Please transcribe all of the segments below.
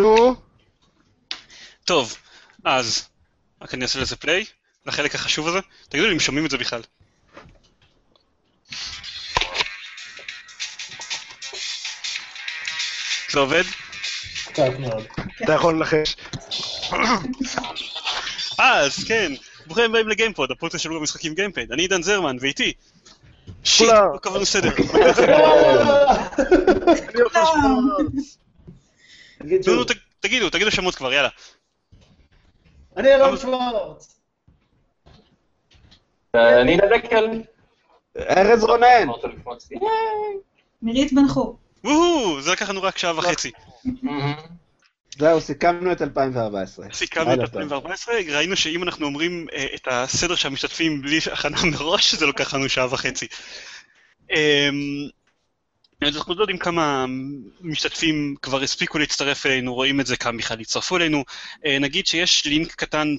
נו, טוב, אז, רק אני אעשה לזה פליי, לחלק החשוב הזה. תגידו לי אם שומעים את זה בכלל. זה עובד? קצת מאוד. אתה יכול לנחש. אה, אז כן, ברוכים הבאים לגיימפוד, הפודקאסט שלו במשחקים גיימפד. אני עידן זרמן, ואיתי... שיט, כולם. לא קבענו סדר. ת- תגידו, תגידו שמות כבר, יאללה. אני אלון שוורץ. אני דקל. ארז רונן. נירית בן חור. וואו, זה לקח לנו רק שעה וחצי. זהו, סיכמנו את 2014. סיכמנו את טוב. 2014, ראינו שאם אנחנו אומרים אה, את הסדר של המשתתפים בלי הכנה מראש, זה לוקח לנו שעה וחצי. אז אנחנו לא יודעים כמה משתתפים כבר הספיקו להצטרף אלינו, רואים את זה, כמה בכלל הצטרפו אלינו. אה, נגיד שיש לינק קטן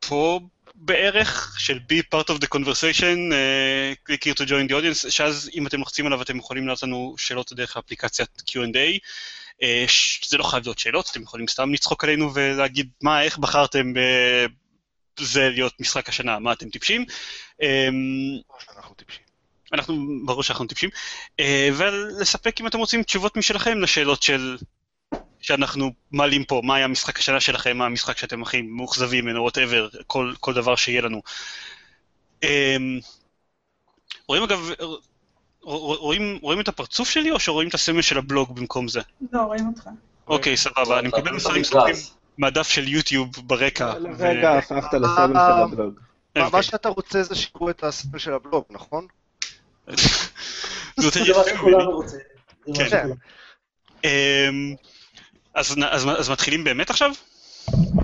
פה בערך, של be part of the conversation, אה, click here to join the audience, שאז אם אתם לוחצים עליו אתם יכולים לעשות לנו שאלות דרך האפליקציית Q&A. אה, זה לא חייב להיות שאלות, אתם יכולים סתם לצחוק עלינו ולהגיד מה, איך בחרתם בזה להיות משחק השנה, מה אתם טיפשים. אנחנו טיפשים. אנחנו, ברור שאנחנו טיפשים, אה, ולספק אם אתם רוצים תשובות משלכם לשאלות של... שאנחנו מעלים פה, מה היה משחק השנה שלכם, מה המשחק שאתם הכי מאוכזבים ממנו, וואטאבר, כל, כל דבר שיהיה לנו. אמ, רואים אגב, רואים, רואים את הפרצוף שלי או שרואים את הסמל של הבלוג במקום זה? לא, רואים אותך. אוקיי, סבבה, אני מקבל מסרים. סרטים מהדף של יוטיוב ברקע. לרגע הפכת לסמל של הבלוג. אה, מה- אוקיי. מה שאתה רוצה זה שיקרו את הסמל של הבלוג, נכון? זה יותר יפה ממני. כן. שכולנו- אמ, אז מתחילים באמת עכשיו?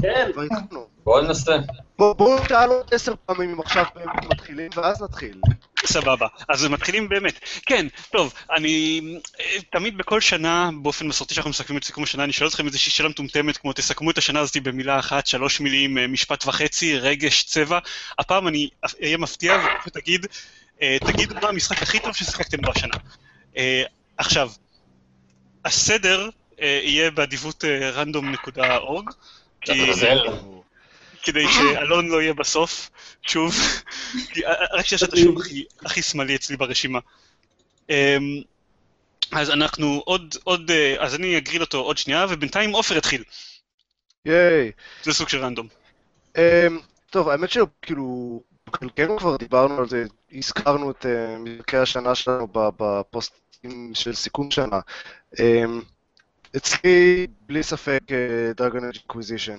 כן, כבר התחלנו. בואו ננסה. בוא- בואו נשאל עוד עשר פעמים אם עכשיו באמת מתחילים, ואז נתחיל. סבבה, אז מתחילים באמת. כן, טוב, אני תמיד בכל שנה, באופן מסורתי שאנחנו מסכמים את סיכום השנה, אני שואל אתכם איזושהי שאלה מטומטמת, כמו תסכמו את השנה הזאת במילה אחת, שלוש מילים, אה, משפט וחצי, רגש, צבע. הפעם אני אהיה מפתיע ופשוט אגיד, תגידו מה המשחק הכי טוב ששיחקתם בו השנה. אה, עכשיו, הסדר אה, יהיה באדיבות אה, random.org, כי-. כדי שאלון לא יהיה בסוף, שוב, כי- אה, רק שיש את השוב הכי- הכי שמאלי אצלי ברשימה. אמ, אז אנחנו עוד, עוד, אה, אז אני אגריל אותו עוד שנייה, ובינתיים עופר יתחיל. ייי. זה סוג של random. אמ, טוב, האמת שכאילו, חלקנו כבר דיברנו על זה, הזכרנו את אה, משחקי השנה שלנו בפוסטים של סיכום שנה. אמ, אצלי, בלי ספק, Dragon Age Inquisition.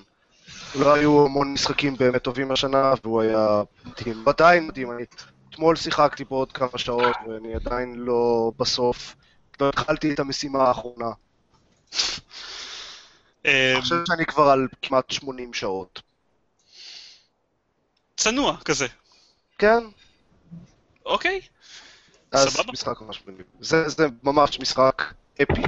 לא היו המון משחקים באמת טובים השנה, והוא היה מדהים. עדיין מדהים, אני אתמול שיחקתי פה עוד כמה שעות, ואני עדיין לא בסוף, לא התחלתי את המשימה האחרונה. אמ, אני חושב שאני כבר על כמעט 80 שעות. צנוע כזה, כן, אוקיי? אז סבבה. משחק ממש מגניב. זה, זה ממש משחק אפי.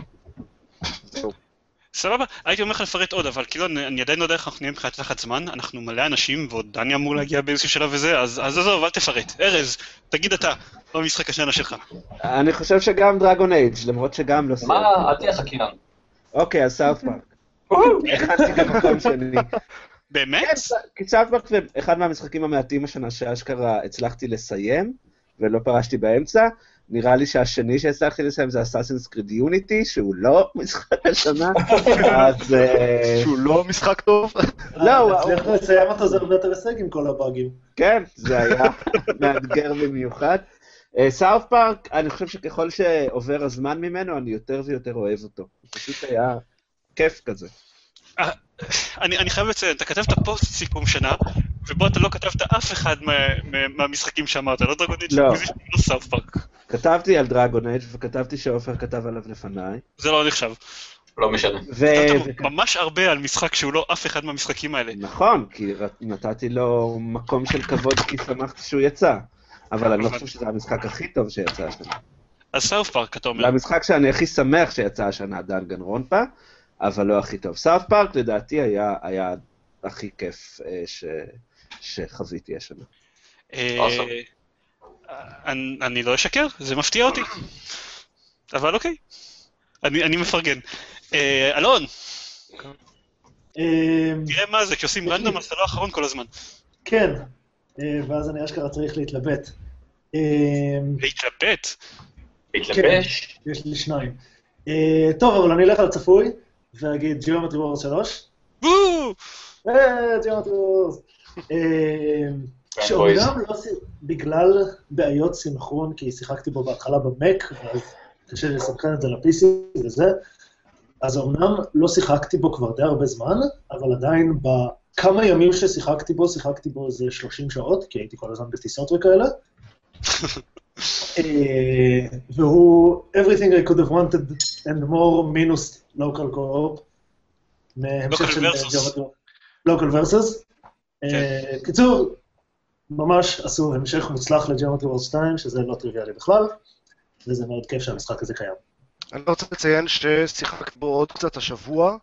זהו. סבבה, הייתי אומר לך לפרט עוד, אבל כאילו אני אני עדיין לא יודע איך אנחנו נהיה מבחינת לחץ זמן, אנחנו מלא אנשים, ועוד דני אמור להגיע באיזשהו שלב וזה, אז אז עזוב, אל תפרט. ארז, תגיד אתה, מה המשחק השנה שלך? אני חושב שגם דרגון אייג', למרות שגם לא סיימתי. מה, אל תהיה חקיין. אוקיי, אז South Park. הכנתי במקום שני. באמת? כן, כי South Park זה אחד מהמשחקים המעטים השנה שאשכרה הצלחתי לסיים, ולא פרשתי באמצע. נראה לי שהשני שהצלחתי לסיים זה Assassin's Creed Unity, שהוא לא משחק השנה, אז... אה, שהוא לא משחק טוב. לא, הוא- להצליח לסיים אותו זה הרבה יותר הישג עם כל הבאגים. כן, זה היה מאתגר במיוחד. South Park, אני חושב שככל שעובר הזמן ממנו, אני יותר ויותר אוהב אותו. הוא פשוט היה כיף כזה. אני, אני חייב לציין, אתה כתבת פוסט סיכום שנה, ובו אתה לא כתבת אף אחד מה, מה, מהמשחקים שאמרת, לא Dragon Age לא. Inquisition, לא South Park. כתבתי על Dragon Age וכתבתי שעופר כתב עליו לפניי. זה לא נחשב. לא משנה. ו... כתבת ממש הרבה על משחק שהוא לא אף אחד מהמשחקים האלה. נכון, כי נתתי לו מקום של כבוד כי שמחתי שהוא יצא. אבל אני לא חושב שזה המשחק הכי טוב שיצא השנה. אז South Park, אתה אומר. זה המשחק שאני הכי שמח שיצא השנה, Danganronpa, אבל לא הכי טוב. South Park לדעתי היה, היה הכי כיף אה, ש... שחוויתי השנה. אה, Awesome. אני, אני לא אשקר, זה מפתיע אותי. אבל אוקיי, אני, אני מפרגן. אה, אלון, אה, תראה מה זה, כשעושים random אז אתה לא אחרון כל הזמן. כן, ואז אני אשכרה צריך להתלבט. אה, להתלבט. להתלבש. יש לי שניים. טוב, אבל אני אלך על צפוי, ואגיד ג'יאומטרי וורס 3. בואו! אה, Fanboys. שאומנם לא, בגלל בעיות סינכרון, כי שיחקתי בו בהתחלה במק, ואז קשה לי לסנכרן את זה ל-PC וזה, אז אמנם לא שיחקתי בו כבר די הרבה זמן, אבל עדיין בכמה ימים ששיחקתי בו, שיחקתי בו איזה 30 שעות, כי הייתי כל הזמן בטיסות וכאלה. אה, והוא everything I could have wanted and more מינוס local co-op. מהמשך Local של versus. Geometry- local versus. אה, קיצור, ממש עשו המשך מוצלח לג'יאומטרי וורס 2, שזה לא טריוויאלי בכלל, וזה מאוד כיף שהמשחק הזה קיים. אני רוצה לציין ששיחקת בו עוד קצת השבוע,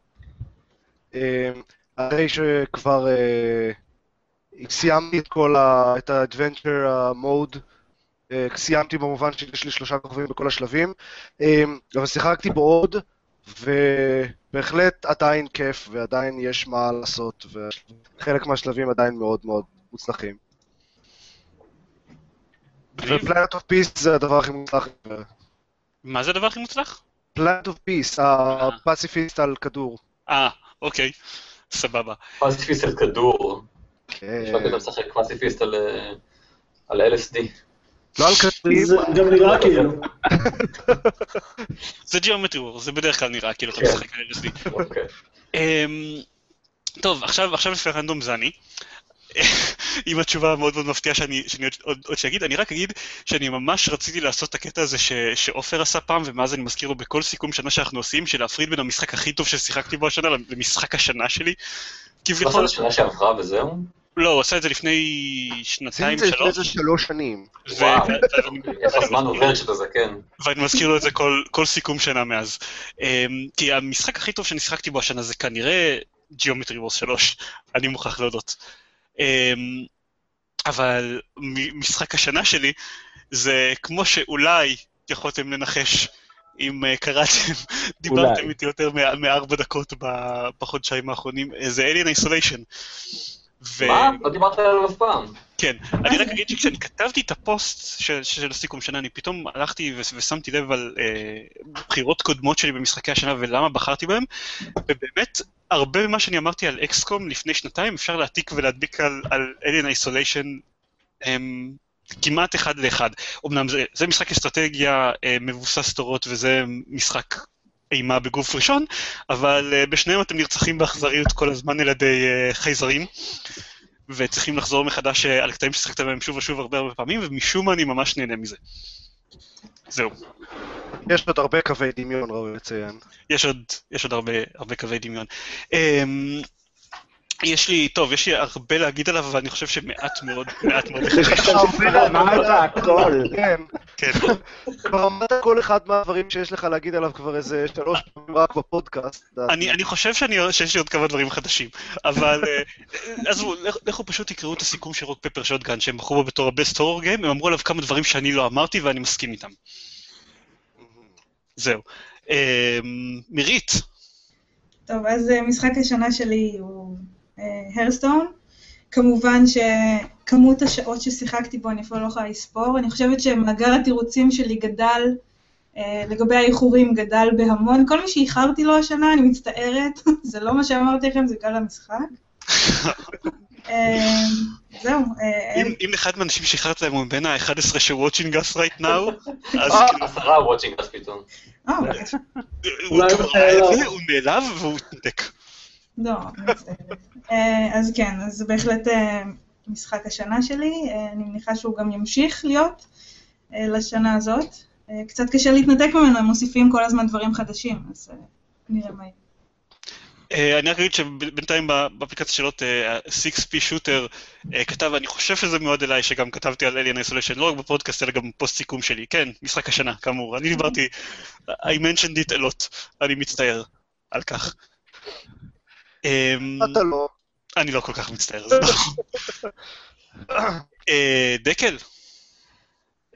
אה, אחרי שכבר אה, סיימתי את כל ה... את ה-adventure אה, סיימתי במובן שיש לי שלושה כוכבים בכל השלבים, אה, אבל שיחקתי בו עוד, ובהחלט עדיין כיף, ועדיין יש מה לעשות, וחלק מהשלבים עדיין מאוד מאוד מוצלחים. ו Planet of Peace זה הדבר הכי מוצלח. מה זה הדבר הכי מוצלח? Planet of Peace, הפציפיסט על כדור. אה, אוקיי. סבבה. פסיפיסט על כדור. כן. נשמע כאילו משחק פסיפיסט על, אה, על LSD. לא על כדורים, זה גם נראה כאילו. זה Geometry Wars, זה בדרך כלל נראה כאילו אתה כן. משחק על LSD. אוקיי. אמ, טוב, עכשיו, עכשיו לפי random זה אני. עם התשובה המאוד מאוד מפתיעה שאני, שאני עוד, עוד, עוד שאגיד, אני רק אגיד שאני ממש רציתי לעשות את הקטע הזה ש, שעופר עשה פעם, ומאז אני מזכיר לו בכל סיכום שנה שאנחנו עושים, של להפריד בין המשחק הכי טוב ששיחקתי בו השנה למשחק השנה שלי. לא כביכול, עשית שנה שעברה וזהו? לא, הוא עשה את זה לפני שנתיים, עשיתי את זה לפני שלוש, שלוש שנים. וואו. איך הזמן עובר כשאתה זקן. ואני מזכיר לו את זה כל, כל סיכום שנה מאז. Um, כי המשחק הכי טוב שאני שיחקתי בו השנה זה כנראה Geometry Wars 3, אני מוכרח להודות. Um, אבל משחק השנה שלי זה כמו שאולי יכולתם לנחש אם uh, קראתם, דיברתם איתי יותר מארבע דקות בחודשיים האחרונים, אה, זה Alien Isolation. ו- מה? לא דיברת עליו אף פעם. כן, אני רק אגיד שכשאני כתבתי את הפוסט של, של הסיכום שנה, אני פתאום הלכתי ו- ושמתי לב על אה, בחירות קודמות שלי במשחקי השנה ולמה בחרתי בהם, ובאמת, הרבה ממה שאני אמרתי על אקסקום לפני שנתיים, אפשר להעתיק ולהדביק על, על Alien Isolation הם, כמעט אחד לאחד. אמנם זה, זה משחק אסטרטגיה אה, מבוסס תורות וזה משחק אימה בגוף ראשון, אבל אה, בשניהם אתם נרצחים באכזריות כל הזמן על ידי אה, חייזרים. וצריכים לחזור מחדש אה, על קטעים ששיחקת בהם שוב ושוב הרבה הרבה פעמים, ומשום מה אני ממש נהנה מזה. זהו. יש עוד הרבה קווי דמיון, ראוי לציין. יש עוד, יש עוד הרבה, הרבה קווי דמיון. Um, יש לי, טוב, יש לי הרבה להגיד עליו, אבל אני חושב שמעט מאוד, מעט מאוד. אמרת הכל. כן, כן, כבר אמרת כל אחד מהדברים שיש לך להגיד עליו כבר איזה שלוש פעמים רק בפודקאסט. אני, אני חושב שאני, שיש לי עוד כמה דברים חדשים, אבל אה, עזבו, לכ- לכו פשוט תקראו את הסיכום של רוק פפר שוטגן, שהם בחרו בו בתור ה-best horror game, הם אמרו עליו כמה דברים שאני לא אמרתי ואני מסכים איתם. זהו. Um, מירית, טוב, אז אה, משחק השנה שלי הוא הרסטון. כמובן שכמות השעות ששיחקתי בו אני אפילו לא יכולה לספור. אני חושבת שמאגר התירוצים שלי גדל, אה, לגבי האיחורים גדל בהמון. כל מי שאיחרתי לו השנה, אני מצטערת, זה לא מה שאמרתי לכם, זה בגלל המשחק. אה, זהו, אה, אם, אחד מהאנשים שאיחרת להם הוא בין ה-11 ש-watching us right now, אז אה, כאילו, עשרה וואצ'ינג אז פתאום. נעלב. הוא נעלב והוא התנתק. לא, מצטערת. אה, אז כן, אז זה בהחלט אה, משחק השנה שלי, אה, אני מניחה שהוא גם ימשיך להיות אה, לשנה הזאת. אה, קצת קשה להתנתק ממנו, הם מוסיפים כל הזמן דברים חדשים, אז אה, נראה מה יהיה. אה, אני רק אגיד שבינתיים באפליקציה שאלות 6P שוטר כתב, אני חושב שזה מאוד אליי, שגם כתבתי על Alien Isolation, לא רק בפודקאסט, אלא גם בפוסט סיכום שלי. כן, משחק השנה, כאמור. אני דיברתי, I mentioned it a lot, אני מצטער על כך. אמ, אתה לא. אני לא כל כך מצטער, זה נכון. אה, דקל,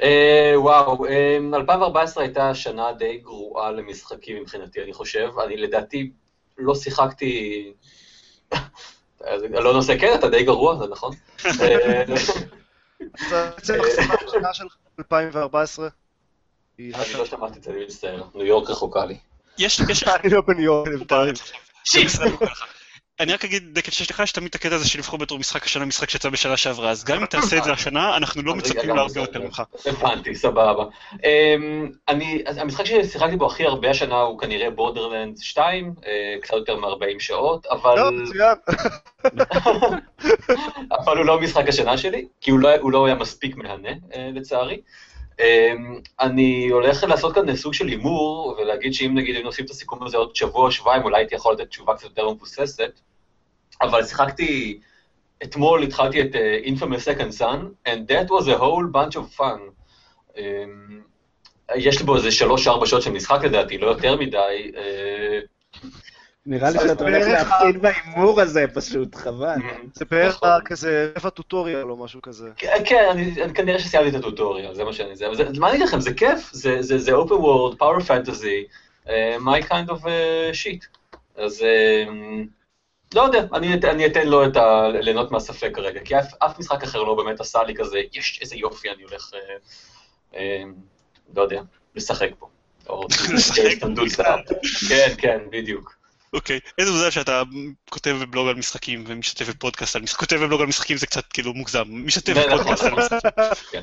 אה, וואו, אה, 2014 הייתה שנה די גרועה למשחקים מבחינתי, אני חושב. אני לדעתי לא שיחקתי... אלון עושה כן, אתה די גרוע, זה נכון. אה, אז בעצם השנה שלך 2014? היא אני לא שמעתי את זה, אני מצטער. ניו יורק רחוקה לי. יש, יש, אני לא בניו יורק, אני! אני רק אגיד, דקל, שיש לך יש תמיד את הקטע הזה של לבחור בתור משחק השנה, משחק שיצא בשנה שעברה, אז גם אם תעשה את זה השנה, אנחנו לא מצפים גם להרבה. יותר ממך. הבנתי, סבבה. אמ, המשחק ששיחקתי בו הכי הרבה השנה הוא כנראה בורדרלנד 2, אה, קצת יותר מ-40 שעות, אבל... לא, מצוין. אבל הוא לא משחק השנה שלי, כי הוא לא, הוא לא היה מספיק מהנה, אה, לצערי. אמ, אני הולך לעשות כאן סוג של הימור, ולהגיד שאם נגיד היינו עושים את הסיכום הזה עוד שבוע או שבועיים, אולי הייתי יכול לתת תשובה קצת יותר מבוססת, אבל שיחקתי, אתמול התחלתי את uh, Infamous Second Son, and that was a whole bunch of fun. Um, יש לי בו איזה שלוש-ארבע שעות של משחק לדעתי, לא יותר מדי. Uh, נראה לי שאתה הולך להפסיד בהימור הזה פשוט, חבל. זה בערך. כזה רבע טוטוריאל או משהו כזה. כן, כן, אני, אני כנראה שסיימתי את הטוטוריאל, זה מה שאני זה. אבל זה, מה אני אגיד לכם, זה כיף, זה, זה, זה open world, power fantasy, uh, my kind of uh, shit. אז uh, לא יודע, אני, את- אני אתן לו את ה... ליהנות מהספק כרגע, כי אף, משחק אחר לא באמת עשה לי כזה, יש, איזה יופי, אני הולך, לא יודע, לשחק פה. או לשחק הסתנדות סתם. כן, כן, בדיוק. אוקיי, איזה מוזר שאתה כותב בבלוג על משחקים ומשתתף בפודקאסט על משחקים, כותב בבלוג על משחקים זה קצת כאילו מוגזם, משתתף. בפודקאסט על משחקים. כן.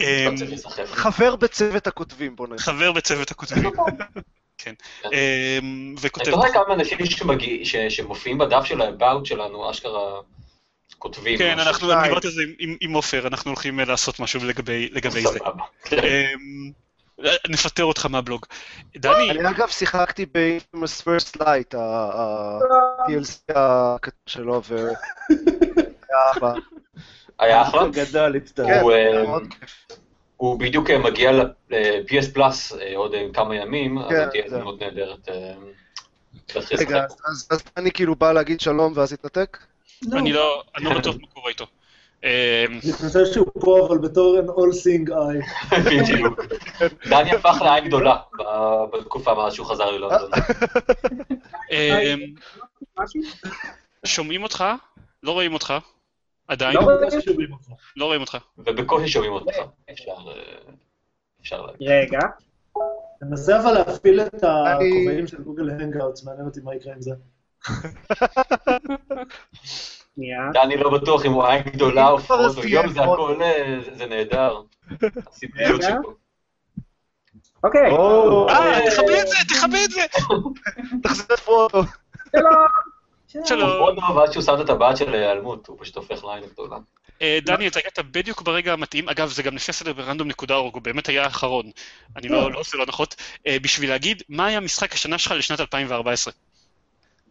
אמ, לא. חבר בצוות הכותבים, בוא נגיד. חבר בצוות הכותבים. כן. אמ, וכותב... אתה רואה כמה אנשים שמופיעים בדף של ה-about שלנו, אשכרה כותבים. כן. אנחנו, דיברתי על זה עם- עופר, אנחנו הולכים אה, לעשות משהו לגבי לגבי זה. כן. נפטר אותך מהבלוג. דני, אני אגב שיחקתי ב-Infamous First Light, ה-DLC הקטן שלו, ו... היה אחלה. היה אחלה. גדול, כן, הצטרף. הוא, היה אה, מאוד. הוא בדיוק אה, מגיע ל-PS פלאס אה, עוד אה, כמה ימים, אז כן, תהיה זה. הזדמנות נהדרת אה, רגע. אז- אני כאילו בא להגיד שלום ואז התנתק? אני לא אני לא בטוח מה קורה איתו. אמ, אני חושב שהוא פה, אבל בתור an all seeing eye. בדיוק. דני הפך לעין גדולה ב- בתקופה מאז שהוא חזר ללונדון. אמ, שומעים אותך? לא רואים אותך. עדיין? לא רואים. אותך. לא רואים אותך. ובקושי שומעים אותך. אפשר, אה, אפשר להגיד. רגע, תנסה אבל להפעיל את הכובעים של גוגל הנגאוטס, מעניין אותי מה יקרה עם זה. שנייה. דני לא בטוח אם הוא עין גדולה או סיים, יום זה. הכל, אה, זה- נהדר. הסיפיות רגע. שבו. אוקיי, או, אה, תכבה את זה, תכבה את זה! תחזיר את פרוטו. שלום. שלום. הוא מאוד אוהב עד שהוא שם את הטבעת של ההיעלמות, הוא פשוט הופך לעין גדולה. אה, דני, אתה הגעת בדיוק ברגע המתאים, אגב, זה גם לפי הסדר ברנדום נקודה אורג, הוא באמת היה האחרון. אני לא לא עושה לו הנחות. אה, בשביל להגיד, מה היה משחק השנה שלך לשנת 2014?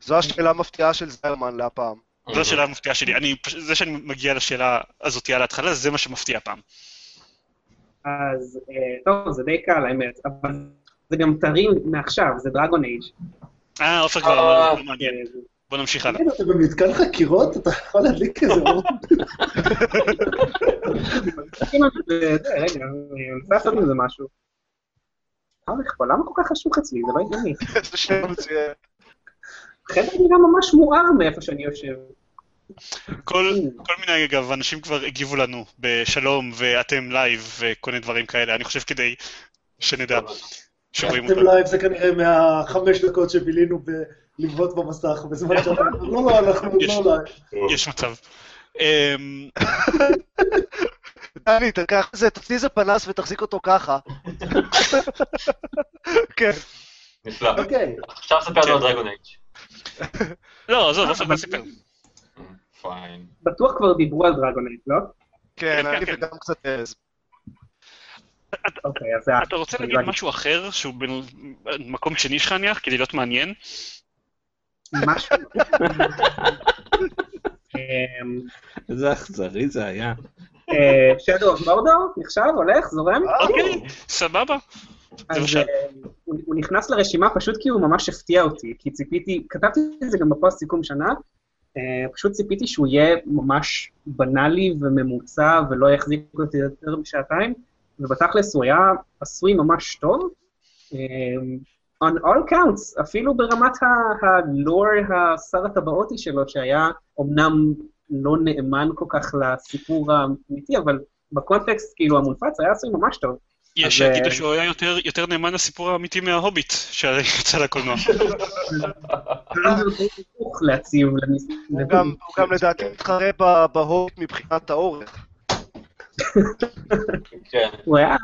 זו השאלה המפתיעה של זרמן להפעם. זו השאלה המפתיעה שלי. אני, זה שאני מגיע לשאלה הזאת על ההתחלה, זה מה שמפתיע הפעם. אז אה, טוב, זה די קל האמת, אבל זה גם טרי מעכשיו, זה דרגון אייג'. אה, עופר כבר אה, אמר, לא מעניין. בוא נמשיך הלאה. אתה במתקן חקירות? אתה יכול להדליק איזה אור? רגע, אני מנסה לעשות עם זה משהו. למה כל כך חשוך אצלי? זה לא הגיוני. זו שאלה מצוינת. חדר נראה ממש מואר מאיפה שאני יושב. כל כל מיני, אגב, אנשים כבר הגיבו לנו בשלום, ואתם live, וכל מיני דברים כאלה. אני חושב כדי שנדע שרואים אתם אותנו. live זה כנראה מהחמש דקות שבילינו בלבעוט במסך, בזמן שאתה... לא, לא, אנחנו יש. לא live. יש מצב. אמ, דני, תקח את זה, תוציא איזה פנס ותחזיק אותו ככה. כן. נפלא. אוקיי, עכשיו ספר לנו על דרגון אייג'. לא, עזוב, כבר סיפר. פיין. בטוח כבר דיברו על דרגון אייט, לא? כן, כן, אני כן. וגם קצת ארז. אוקיי. אתה רוצה להגיד משהו אחר, שהוא במקום שני שלך נניח, כדי להיות מעניין? משהו. אמ, איזה אכזרי זה היה. שדו אוף מורדור, נחשב, הולך, זורם? אוקיי, סבבה. אז. אה, הוא הוא נכנס לרשימה פשוט כי הוא ממש הפתיע אותי, כי ציפיתי, כתבתי את זה גם בפוסט סיכום שנה, אה, פשוט ציפיתי שהוא יהיה ממש בנאלי וממוצע ולא יחזיק אותי יותר משעתיים, ובתכלס הוא היה עשוי ממש טוב. אה, on all counts, אפילו ברמת הלור השר הטבעותי שלו, שהיה אומנם לא נאמן כל כך לסיפור האמיתי, אבל בקונטקסט, כאילו, המונפץ היה עשוי ממש טוב. יש אז, שיגידו אה, שהוא היה יותר- נאמן לסיפור האמיתי מההוביט, שיצא לקולנוע. הפוך להציב למס... הוא גם- לדעתי מתחרה ב- בהוט מבחינת האורך. כן, הוא היה.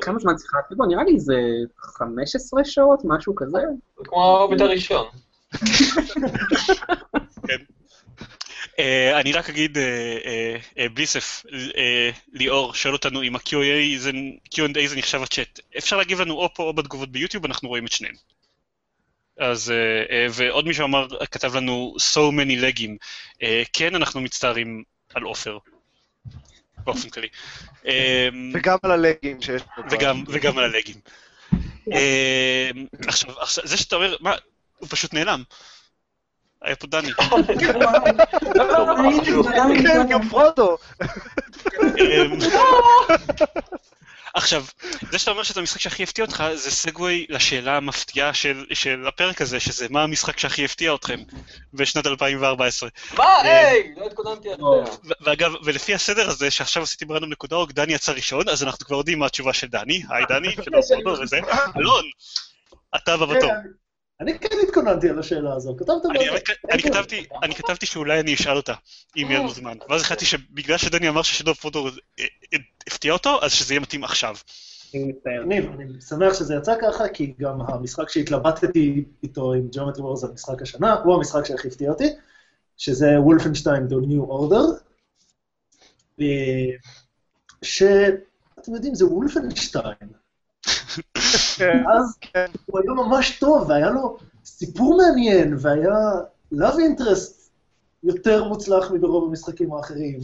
כמה זמן שיחקתי בו? נראה לי איזה 15 שעות, משהו כזה. זה כמו ההוביט הראשון. אה, אני רק אגיד, אה, אה, אה, בליסף, אה, ליאור שואל אותנו אם ה-Q&A זה Q&A זה נחשב הצ'אט. אפשר להגיב לנו או פה או בתגובות ביוטיוב, אנחנו רואים את שניהם. אז, אה, אה, ועוד מישהו אמר, כתב לנו so many legים. אה, כן, אנחנו מצטערים על עופר, באופן כללי. אה, וגם על הלגים שיש פה. וגם, וגם על הלגים. אה, עכשיו, זה שאתה אומר, מה, הוא פשוט נעלם. היה פה דני. כן. גם פרודו. אמ, עכשיו, זה שאתה אומר שזה המשחק שהכי הפתיע אותך, זה סגווי לשאלה המפתיעה של, של הפרק הזה, שזה מה המשחק שהכי הפתיע אתכם בשנת 2014. מה? היי! לא התכוננתי עד לא. ואגב, ולפי הסדר הזה, שעכשיו עשיתי ב random נקודה org, דני יצא ראשון, אז אנחנו כבר יודעים מה התשובה של דני, היי דני, שלום פרודו וזה. אלון, אתה הבא בתור. אני כן התכוננתי על השאלה הזו, כתבת אני- כתבתי- אני כתבתי שאולי אני אשאל אותה, אם יהיה לנו זמן. ואז החלטתי שבגלל שדני אמר ש Shadow of Mordor אה, אה, הפתיע אותו, אז שזה יהיה מתאים עכשיו. אני מצטער. ניב, אני שמח שזה יצא ככה, כי גם המשחק שהתלבטתי איתו עם Geometry Wars זה המשחק השנה, הוא המשחק שהכי הפתיע אותי, שזה וולפנשטיין The New Order, אה, שאתם יודעים, זה וולפנשטיין. כן, אז הוא היה ממש טוב, והיה לו סיפור מעניין, והיה love interest יותר מוצלח מברוב המשחקים האחרים,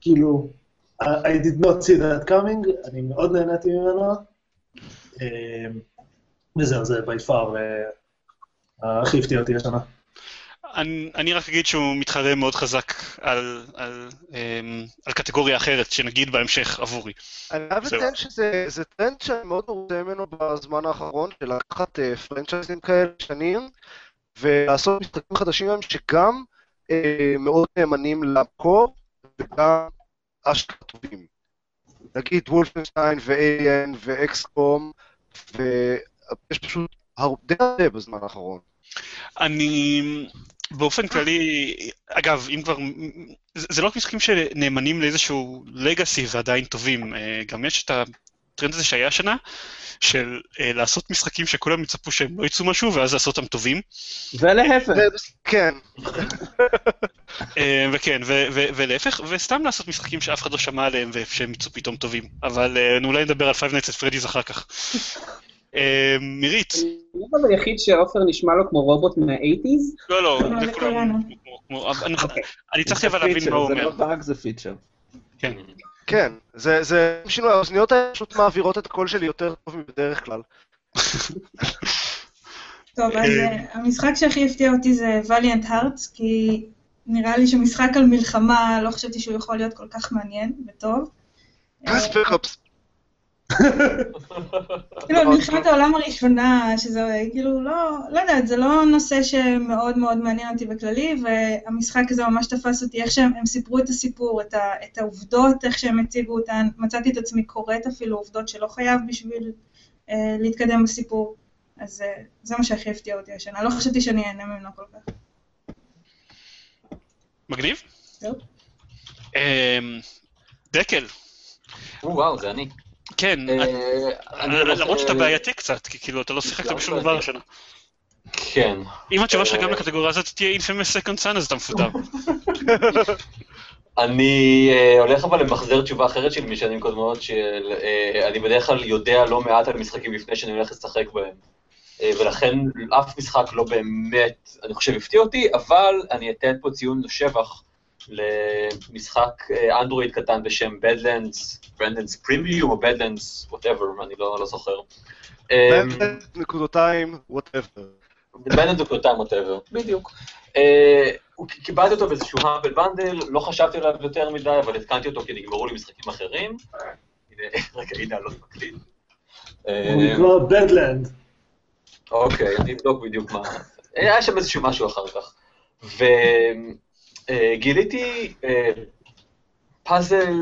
וכאילו, I I did not see that coming, אני מאוד נהניתי ממנו, אה, וזהו, זה by far אה, הכי הפתיע אותי השנה. אני, אני רק אגיד שהוא מתחרה מאוד חזק על, על, אמ, על קטגוריה אחרת, שנגיד בהמשך עבורי. אני חייב. לציין שזה זה טרנד שאני מאוד מרוצה ממנו בזמן האחרון, של לקחת אה, פרנצ'ייזים כאלה שנים, ולעשות משחקים חדשים היום שגם אה, מאוד נאמנים למקור, וגם אשכרה טובים. נגיד וולפנשטיין ו-AN ו-XCOM, ויש פשוט הרבה הרבה בזמן האחרון. אני באופן כללי, אגב, אם כבר, זה, זה לא רק משחקים שנאמנים לאיזשהו לגאסי ועדיין טובים, אה, גם יש את הטרנד הזה שהיה השנה, של אה, לעשות משחקים שכולם יצפו שהם לא יצאו משהו, ואז לעשות אותם טובים. ולהפך. כן, אה, וכן, ו- ו- ולהפך, וסתם לעשות משחקים שאף אחד לא שמע עליהם ושהם יצאו פתאום טובים. אבל אולי נדבר על Five Nights at Freddy's אחר כך. אה, מירית, אני אבל היחיד שעופר נשמע לו כמו רובוט מה-80's. לא, לא, לא, אבל אני- אוקיי. אני הצלחתי אבל להבין מה הוא זה אומר. לא באג, זה פיצ'ר. כן, זה, זה שינוי, האוזניות האלה פשוט מעבירות את הקול שלי יותר טוב מבדרך כלל. טוב, אז אה, אה, המשחק שהכי הפתיע אותי זה Valiant Hearts, כי נראה לי שמשחק על מלחמה, לא חשבתי שהוא יכול להיות כל כך מעניין וטוב. אה, ספקאפס. כאילו, על מלחמת העולם הראשונה, שזה כאילו לא, לא יודעת, זה לא נושא שמאוד מאוד מעניין אותי בכללי, והמשחק הזה ממש תפס אותי, איך שהם הם סיפרו את הסיפור, את, ה, את העובדות, איך שהם הציגו אותן, מצאתי את עצמי קוראת אפילו עובדות שלא חייב בשביל אה, להתקדם בסיפור. אז אה, זה מה שהכי הפתיע אותי השנה, לא חשבתי שאני אהנה ממנו כל כך. מגניב? טוב. אמ, דקל, וואו, זה אני. כן, אה, הולך, למרות שאתה אה, בעייתי קצת, כי כאילו אתה לא שיחקת למה בשום בעייתי? דבר השנה. כן. אם התשובה שלך גם אה, לקטגוריה הזאת תהיה Infamous Second Son, אז אתה מפוטר. אני אה, הולך אבל למחזר תשובה אחרת שלי משנים קודמות, של אה, אני בדרך כלל יודע לא מעט על משחקים לפני שאני הולך לשחק בהם. אה, ולכן אף משחק לא באמת, אני חושב, הפתיע אותי, אבל אני אתן פה ציון לשבח למשחק אה, אנדרואיד קטן בשם Badlands, Badlands Premium או Badlands, whatever, אני לא, לא זוכר. אה, נקודותיים, whatever. בין הדוקטורטיים ווטאבר, בדיוק. אה, קיבלתי אותו באיזשהו האמבל בנדל, לא חשבתי עליו יותר מדי, אבל התקנתי אותו כי נגמרו לי משחקים אחרים. רגע, הנה, אני לא מקליט. אה, הוא נקרא Badland. אוקיי, אני אבדוק בדיוק מה... היה שם איזשהו משהו אחר כך. וגיליתי פאזל,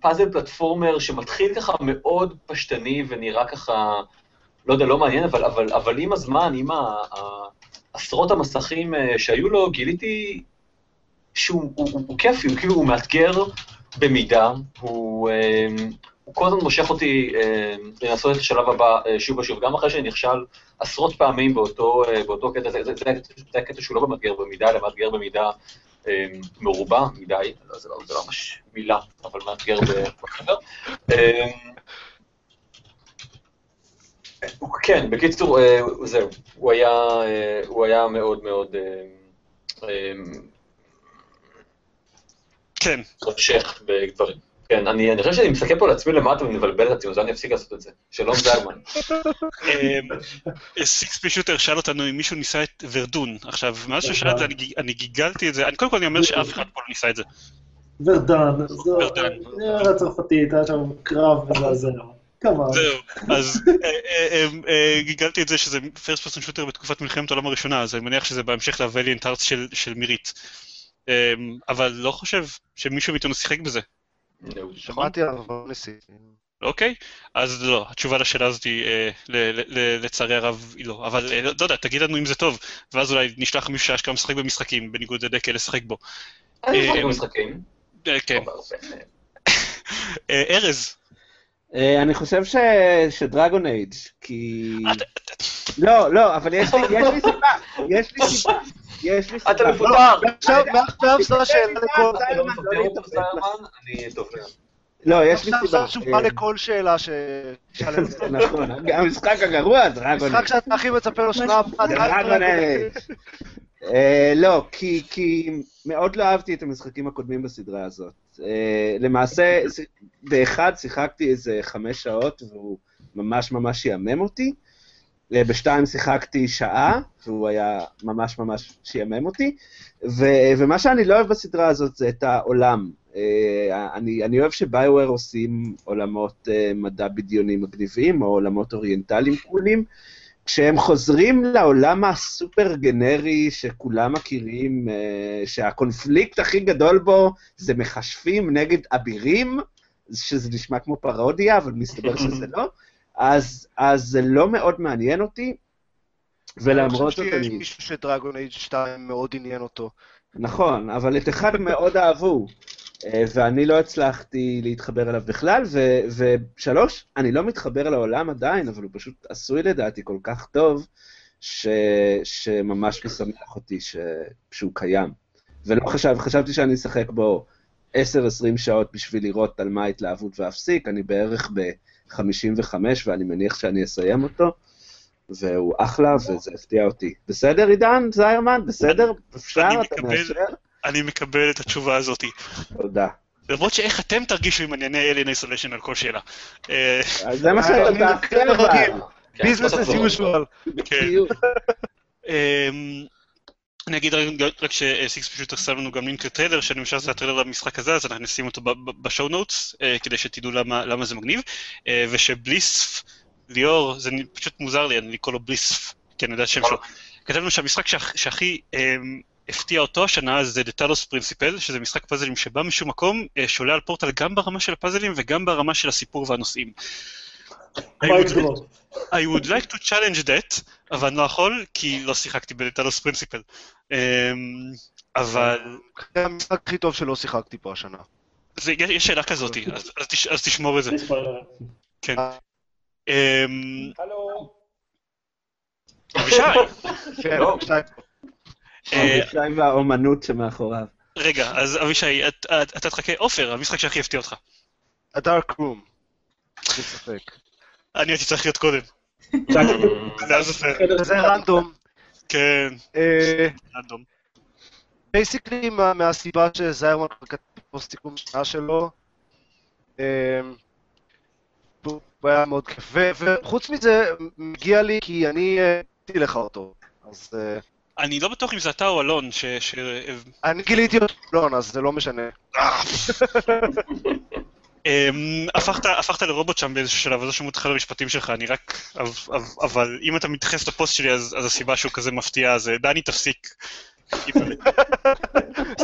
פאזל פלטפורמר שמתחיל ככה מאוד פשטני ונראה ככה, לא יודע, לא מעניין, אבל, אבל, אבל עם הזמן, עם עשרות המסכים אה, שהיו לו, גיליתי שהוא הוא, הוא, הוא כיפי, הוא כאילו, הוא מאתגר במידה, הוא, אה, הוא כל הזמן מושך אותי אה, לנסות את השלב הבא אה, שוב ושוב, גם אחרי שאני נכשל עשרות פעמים באותו, אה, באותו קטע, זה, זה, זה, זה הקטע שהוא לא מאתגר במידה, אלא מאתגר במידה אה, מרובה מדי, לא, זה, לא, זה לא ממש מילה, אבל מאתגר בחדר. אה, הוא- כן, בקיצור, אה, זהו, הוא היה, אה, הוא היה מאוד מאוד אה, אה, כן, מושך בדברים. כן, אני, אני חושב שאני מסתכל פה על עצמי למטה ומבלבל את עצמי, אז אני אפסיק לעשות את זה. שלום זלמן. סיקספי שוטר שאל אותנו אם מישהו ניסה את ורדון. עכשיו, מאז ששאל את זה, אני גיג- אני גיגלתי את זה, אני קודם כל אני אומר שאף אחד פה לא ניסה את זה. ורדן, זו. עיירה צרפתית, היה שם קרב מזעזע. זהו, אז אה, אה, אה, אה, גיגלתי את זה שזה פרסט פרסון שוטר בתקופת מלחמת העולם הראשונה, אז אני מניח שזה בהמשך לווליאנט ארץ של של מירית. אה, אבל לא חושב שמישהו מאיתנו שיחק בזה. שמעתי עליו, אבל ניסיתי. אוקיי? אז לא, התשובה לשאלה הזאת היא, אה, ל- ל- ל- לצערי הרב היא לא. אבל אה, לא לא יודע, תגיד לנו אם זה טוב, ואז אולי נשלח מישהו שאשכרה משחק במשחקים, בניגוד לדקל לשחק בו. אני אה, משחק במשחקים. אה, כן. ארז, אני חושב ש... שדרגון אייג', כי... אתה- לא, לא, אבל יש לי יש לי סיבה, יש לי סיבה, יש לי סיבה. אתה מפוטר! עכשיו, מעכשיו זו השאלה לכל... אתה לא לא מפטר אותו? אני. לא, יש לי עכשיו סיבה. זו התשובה לכל שאלה ש... אה, נכון, המשחק הגרוע, דרגון משחק שאתה הכי מצפה לו שנה הבאה. דרגון אייג'. אה, לא, כי מאוד לא אהבתי את המשחקים הקודמים בסדרה הזאת. אה, למעשה, באחד שיחקתי איזה חמש שעות והוא ממש ממש יאמם אותי. אה, בשתיים שיחקתי שעה, והוא היה ממש ממש שיאמם אותי. ו- ומה שאני לא אוהב בסדרה הזאת זה את העולם. אה, אני, אני אוהב שביואר עושים עולמות מדע בדיוני מגניבים, או עולמות אוריינטליים קולים. כשהם חוזרים לעולם הסופר גנרי שכולם מכירים, אה, שהקונפליקט הכי גדול בו זה מכשפים נגד אבירים, שזה נשמע כמו פרודיה, אבל מסתבר שזה לא, אז, אז זה לא מאוד מעניין אותי, ולמרות אני זאת חושב שיש אני... מישהו שדרגון אייג' 2 מאוד עניין אותו. נכון, אבל את אחד מאוד אהבו, אה, ואני לא הצלחתי להתחבר אליו בכלל, ו- ושלוש, אני לא מתחבר לעולם עדיין, אבל הוא פשוט עשוי לדעתי כל כך טוב, ש- שממש משמח אותי ש- שהוא קיים. ולא חשב, חשבתי שאני אשחק בו 10-20 שעות בשביל לראות על מה ההתלהבות ואפסיק, אני בערך ב-55 ואני מניח שאני אסיים אותו, והוא אחלה וזה הפתיע אותי. בסדר עידן זיירמן? בסדר? אפשר? אתה. מאשר? אני מקבל את התשובה הזאת. תודה. למרות שאיך אתם תרגישו אם אני אענה Alien Isolation על כל שאלה. אה, זה מה שאתה אני תעשה. כן, ביזנס as אומר. usual. כן. אמ, אני אגיד רק- שסיקס פשוט עשה לנו גם לינק לטריילר, שאני חושב שזה הטריילר למשחק הזה, אז אנחנו נשים אותו בשואו נוטס, כדי שתדעו למה למה זה מגניב, אה, ושבליסף, ליאור, זה פשוט מוזר לי, אני לקרוא לו בליסף, כי אני יודע את השם שלו. כתב לנו שהמשחק שהכ- שהכי אמ, הפתיע אותו השנה זה The Talos Principle, שזה משחק פאזלים שבא משום מקום, אה, שעולה על פורטל גם ברמה של הפאזלים וגם ברמה של הסיפור והנושאים. I would- drop. I would like to challenge that, אבל אני לא יכול, כי לא שיחקתי ב Talos Principle. אמ, אבל זה המשחק הכי טוב שלא שיחקתי פה השנה. זה, יש, יש שאלה כזאת, אז, אז, תש, אז תשמור את זה. כן. אמ, הלו. אבישי, כן, לא. שתיים. אה, אבישי והאומנות שמאחוריו. רגע, אז אבישי, את- את- אתה תחכה, עופר, המשחק שהכי הפתיע אותך. ה Dark Room. ספק. אני הייתי צריך להיות קודם. זה random. כן, אה, random. basically מהסיבה שזיירמן כתב פוסט סיכום שנה שלו. אה, הוא היה מאוד כיף. וחוץ מזה, מגיע לי כי אני אה, הבאתי לך אותו. אז אה, אני לא בטוח אם זה אתה או אלון, ש... ש... אני גיליתי אותו, לא, אז זה לא משנה. אמ, הפכת, הפכת לרובוט שם באיזשהו שלב, אז לא שמעו את אחד המשפטים שלך, אני רק... אבל, אם אתה מתייחס לפוסט שלי, אז, אז הסיבה שהוא כזה מפתיע, אז אה, דני תפסיק.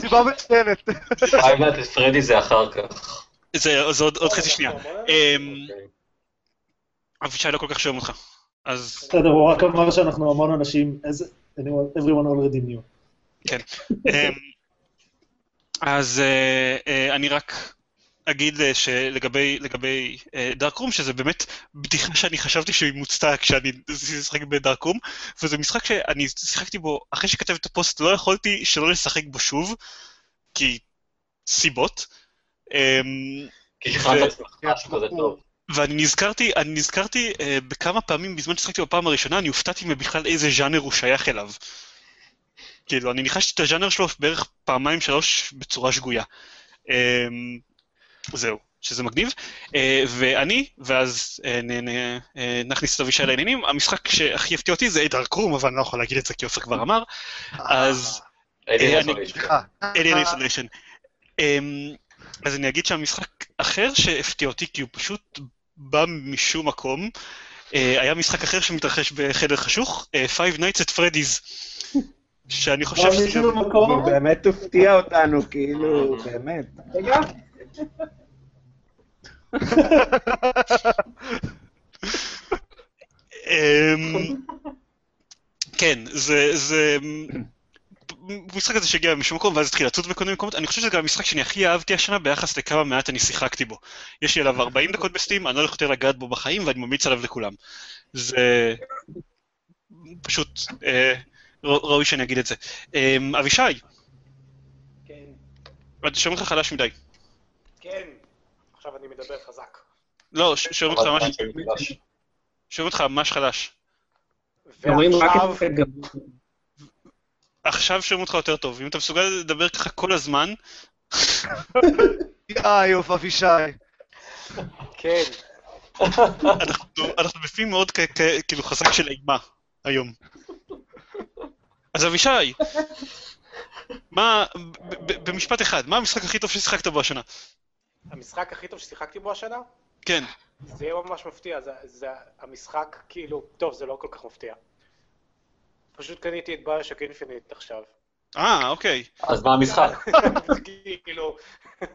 סיבה מצוינת. Nights at Freddy זה אחר כך. זה, זה עוד, עוד חצי שנייה. אמ, אוקיי. אבישי לא כל כך שומע אותך. אז בסדר, הוא רק אמר שאנחנו המון אנשים, איזה... anyone- everyone already knew. אמ, אז אה, אה, אני רק אגיד אה, שלגבי לגבי דארק רום, שזה באמת בדיחה שאני חשבתי שהיא מוצתה כשאני משחק בדארק רום, וזה משחק שאני שיחקתי בו, אחרי שכתבתי את הפוסט לא יכולתי שלא לשחק בו שוב, כי סיבות. אמ, כי שכנעת ו- את עצמך כזה טוב. ואני נזכרתי, אני נזכרתי אה, בכמה פעמים בזמן ששחקתי בפעם הראשונה, אני הופתעתי מבכלל איזה ז'אנר הוא שייך אליו. כאילו, אני ניחשתי את הז'אנר שלו בערך פעמיים שלוש בצורה שגויה. אה, זהו, שזה מגניב. אה, ואני, ואז אה, נ- נ- אה, נכניס את אבישי לעניינים, המשחק שהכי הפתיע אותי זה דארק רום, אבל אני לא יכול להגיד את זה כי עופר כבר אמר, אז... אין לי אני- איפה סליחה. Alien Isolation. אמ, אז אני אגיד שהמשחק אחר שהפתיע אותי, כי הוא פשוט בא משום מקום, אה, היה משחק אחר שמתרחש בחדר חשוך, אה, Five Nights at Freddy's, שאני חושב שזה... הוא באמת הפתיע אותנו, כאילו, באמת. רגע, אמ, כן, זה... זה... המשחק הזה שהגיע משום מקום ואז התחיל לצוד בכל מיני מקומות, אני חושב שזה גם המשחק שאני הכי אהבתי השנה ביחס לכמה מעט אני שיחקתי בו. יש לי עליו 40 דקות בסטים, אני לא הולך יותר לגעת בו בחיים ואני ממליץ עליו לכולם. זה פשוט אה, ראוי שאני אגיד את זה. אה, אבישי, כן, אני שומע אותך חלש מדי. כן. עכשיו אני מדבר חזק. לא, שומעים אותך ממש-. שומעים אותך ממש חלש. ועכשיו. עכשיו שומעים אותך יותר טוב. אם אתה מסוגל לדבר ככה כל הזמן, איי, אוף אבישי. כן, אנחנו בפנים מאוד כאילו חזק של אימה היום. אז אבישי, מה, במשפט אחד, מה המשחק הכי טוב ששיחקת בו השנה? המשחק הכי טוב ששיחקתי בו השנה, כן. זה יהיה ממש מפתיע, זה, זה המשחק, כאילו, טוב, זה לא כל כך מפתיע. פשוט קניתי את ביושק אינפיניט עכשיו. אה, אוקיי. אז מה המשחק? כאילו,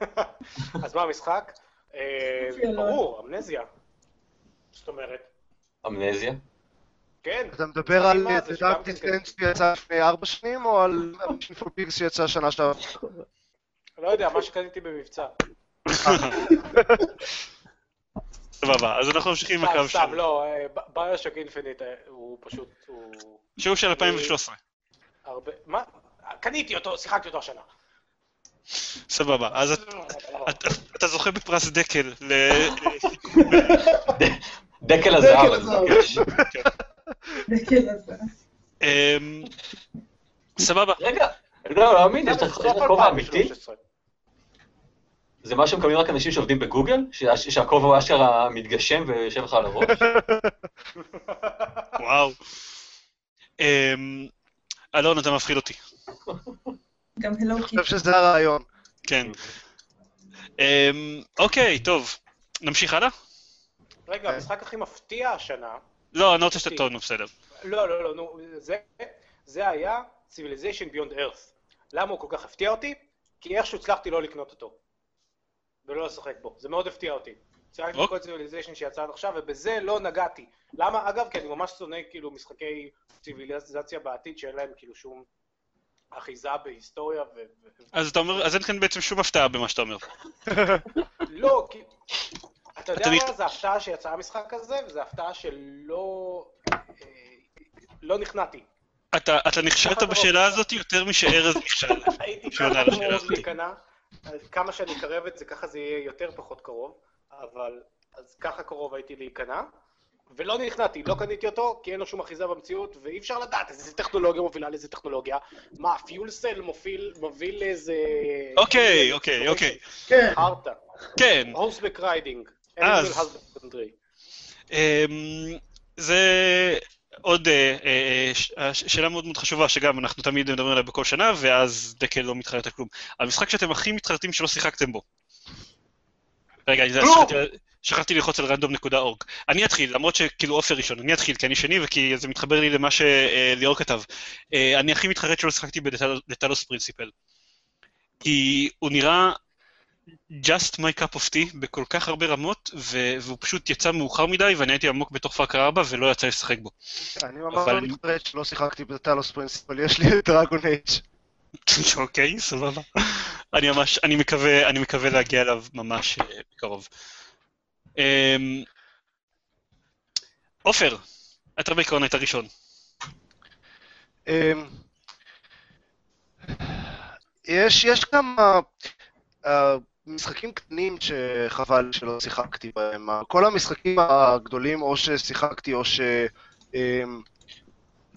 אז מה המשחק? אה, ברור, אמנזיה. זאת אומרת, אמנזיה? כן. אתה מדבר על The Dark Descent שיצא לפני ארבע שנים, או על for Pigs שיצא שנה שעברה? לא יודע, מה שקניתי במבצע. סבבה, אז אנחנו ממשיכים עם סתם, הקו סתם, שלנו. לא, אה, BioShock Infinite אה, הוא פשוט, הוא שהוא של 2013. הרבה... מה? קניתי אותו, שיחקתי אותו השנה. סבבה, אז את- את- אתה זוכה בפרס דקל ל... דקל הזהב. דקל אני הזהב. אמ, סבבה. רגע, לא, לא מאמין, יש לך כובע אמיתי? 2013. זה מה שמקבלים רק אנשים שעובדים בגוגל? שה- שהכובע אשכרה מתגשם ויושב לך על הראש? וואו. אמ, אלון, אתה מפחיד אותי. גם הלו אני קיט. חושב שזה הרעיון. כן. אמ, אוקיי, טוב. נמשיך הלאה? רגע, המשחק הכי מפתיע השנה, לא, אני לא רוצה שאתה טוב, נו, בסדר. לא, לא, לא, נו, זה, זה היה Civilization Beyond Earth. למה הוא כל כך הפתיע אותי? כי איכשהו הצלחתי לא לקנות אותו. ולא לשחק בו. זה מאוד הפתיע אותי. שיחקתי אוקיי. בכל Civilization שיצא עד עכשיו, ובזה לא נגעתי. למה? אגב, כי אני ממש שונא כאילו משחקי ציוויליזציה בעתיד שאין להם כאילו שום אחיזה בהיסטוריה ו... אז אתה אומר, אז אין כאן בעצם שום הפתעה במה שאתה אומר. לא, כי... אתה יודע מה? זה הפתעה שיצאה המשחק הזה, וזו הפתעה שלא... אה, לא נכנעתי. אתה נכשלת בשאלה הזאת יותר משארז נכשל. הייתי ככה הזאת. להיכנע, כמה שאני אקרב את זה, ככה זה יהיה יותר פחות קרוב, אבל אז ככה קרוב הייתי להיכנע, ולא נכנעתי, לא קניתי אותו, כי אין לו שום אחיזה במציאות, ואי אפשר לדעת איזה טכנולוגיה מובילה לאיזה טכנולוגיה. מה, fuel cell מוביל, מוביל לאיזה... אוקיי, אוקיי, אוקיי. כן, חרטא. כן, horseback riding. אז- אמ, זה עוד אה, אה, ש- אה, שאלה מאוד מאוד חשובה, שגם אנחנו תמיד מדברים עליה בכל שנה, ואז דקל לא מתחרט על כלום. המשחק שאתם הכי מתחרטים שלא שיחקתם בו. רגע, אני כלום. שכחתי- שכחתי ללחוץ על random.org. אני אתחיל, למרות שכאילו עופר ראשון, אני אתחיל, כי אני שני וכי זה מתחבר לי למה שליאור כתב. אה, אני הכי מתחרט שלא שיחקתי ב Talos Principle. כי הוא נראה just my cup of tea בכל כך הרבה רמות, והוא פשוט יצא מאוחר מדי, ואני הייתי עמוק בתוך Far Cry 4 ולא יצא לי לשחק בו. אני ממש לא מתחרט שלא שיחקתי ב Talos Principle, יש לי את Dragon Age. אוקיי, סבבה. אני ממש, אני מקווה, אני מקווה להגיע אליו ממש אה, בקרוב. אמ, עופר, אתה בעיקרון היית ראשון. אמ, יש, יש כמה אה, משחקים קטנים שחבל שלא שיחקתי בהם. כל המשחקים הגדולים או ששיחקתי או שלא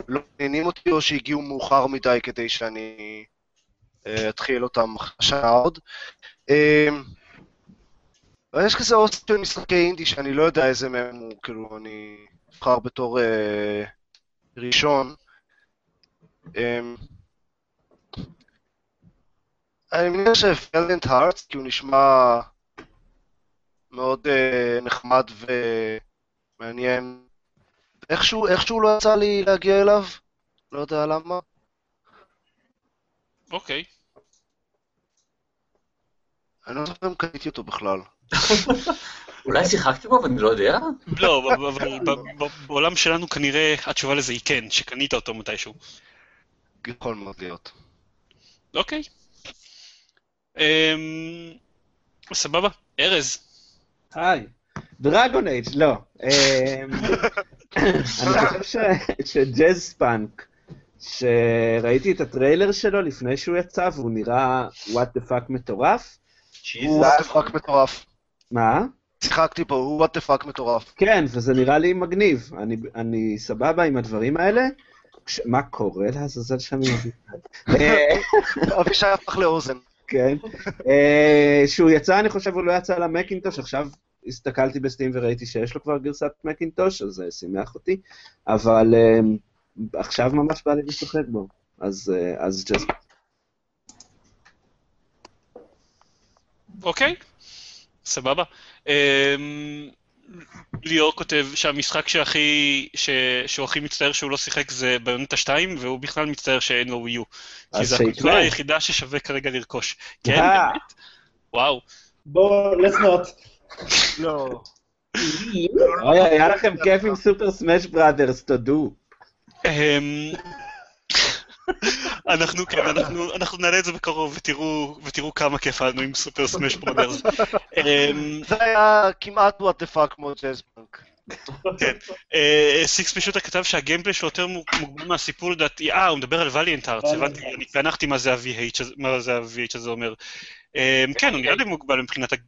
מעניינים אותי או שהגיעו מאוחר מדי כדי שאני אתחיל אותם השנה עוד. אמ, אבל יש כזה אוסף של משחקי אינדי שאני לא יודע איזה מהם הוא, כאילו, אני אבחר בתור אה, ראשון. אמ, אני מניח שפלנט הארטס, כי הוא נשמע מאוד אה, נחמד ומעניין. איכשהו, איכשהו לא יצא לי להגיע אליו, לא יודע למה. אוקיי. אני לא זוכר אם קניתי אותו בכלל. אולי שיחקתי בו ואני לא יודע? לא, בעולם שלנו כנראה התשובה לזה היא כן, שקנית אותו מתישהו. יכול מאוד להיות. אוקיי. אמ, סבבה. ארז. היי. Dragon Age, לא. אמ, אני חושב ש Jazzpunk, שראיתי את הטריילר שלו לפני שהוא יצא, והוא נראה what the fuck מטורף. הוא what the fuck מטורף. מה? שיחקתי בו, הוא what the fuck מטורף. כן, וזה נראה לי מגניב. אני, אני סבבה עם הדברים האלה. כש... מה קורה לעזאזל שם? אה, אבישי הפך לאוזן. כן. אה, שהוא יצא, אני חושב, הוא לא יצא למקינטוש, עכשיו הסתכלתי בסטים וראיתי שיש לו כבר גרסת מקינטוש, אז זה שימח אותי, אבל אה, עכשיו ממש בא לי לשחק בו, אז אז ג'סט. אוקיי. סבבה. אמ, ליאור כותב שהמשחק שהכי, ש- שהוא הכי מצטער שהוא לא שיחק זה ביונטה 2, והוא בכלל מצטער שאין לו ווי יו. כי אז זו. הקונסולה היחידה ששווה כרגע לרכוש. כן, אה. באמת? וואו. בואו, let's not. לא. אוי, היה לכם כיף עם Super Smash Brothers, תודו. אנחנו כן, אנחנו, אנחנו נעלה את זה בקרוב ותראו, ותראו כמה כיף היה לנו עם Super Smash Brothers. אמ, זה היה כמעט what the fuck כמו Jazzpunk. כן. אה, סיקס פשוט כתב שה gameplay שלו יותר מוג- מוגבל מהסיפור לדעתי, אה, הוא מדבר על Valiant Hearts, הבנתי. אני פענחתי מה זה ה-VH הזה- אומר. אמ, כן, הוא נראה לי מוגבל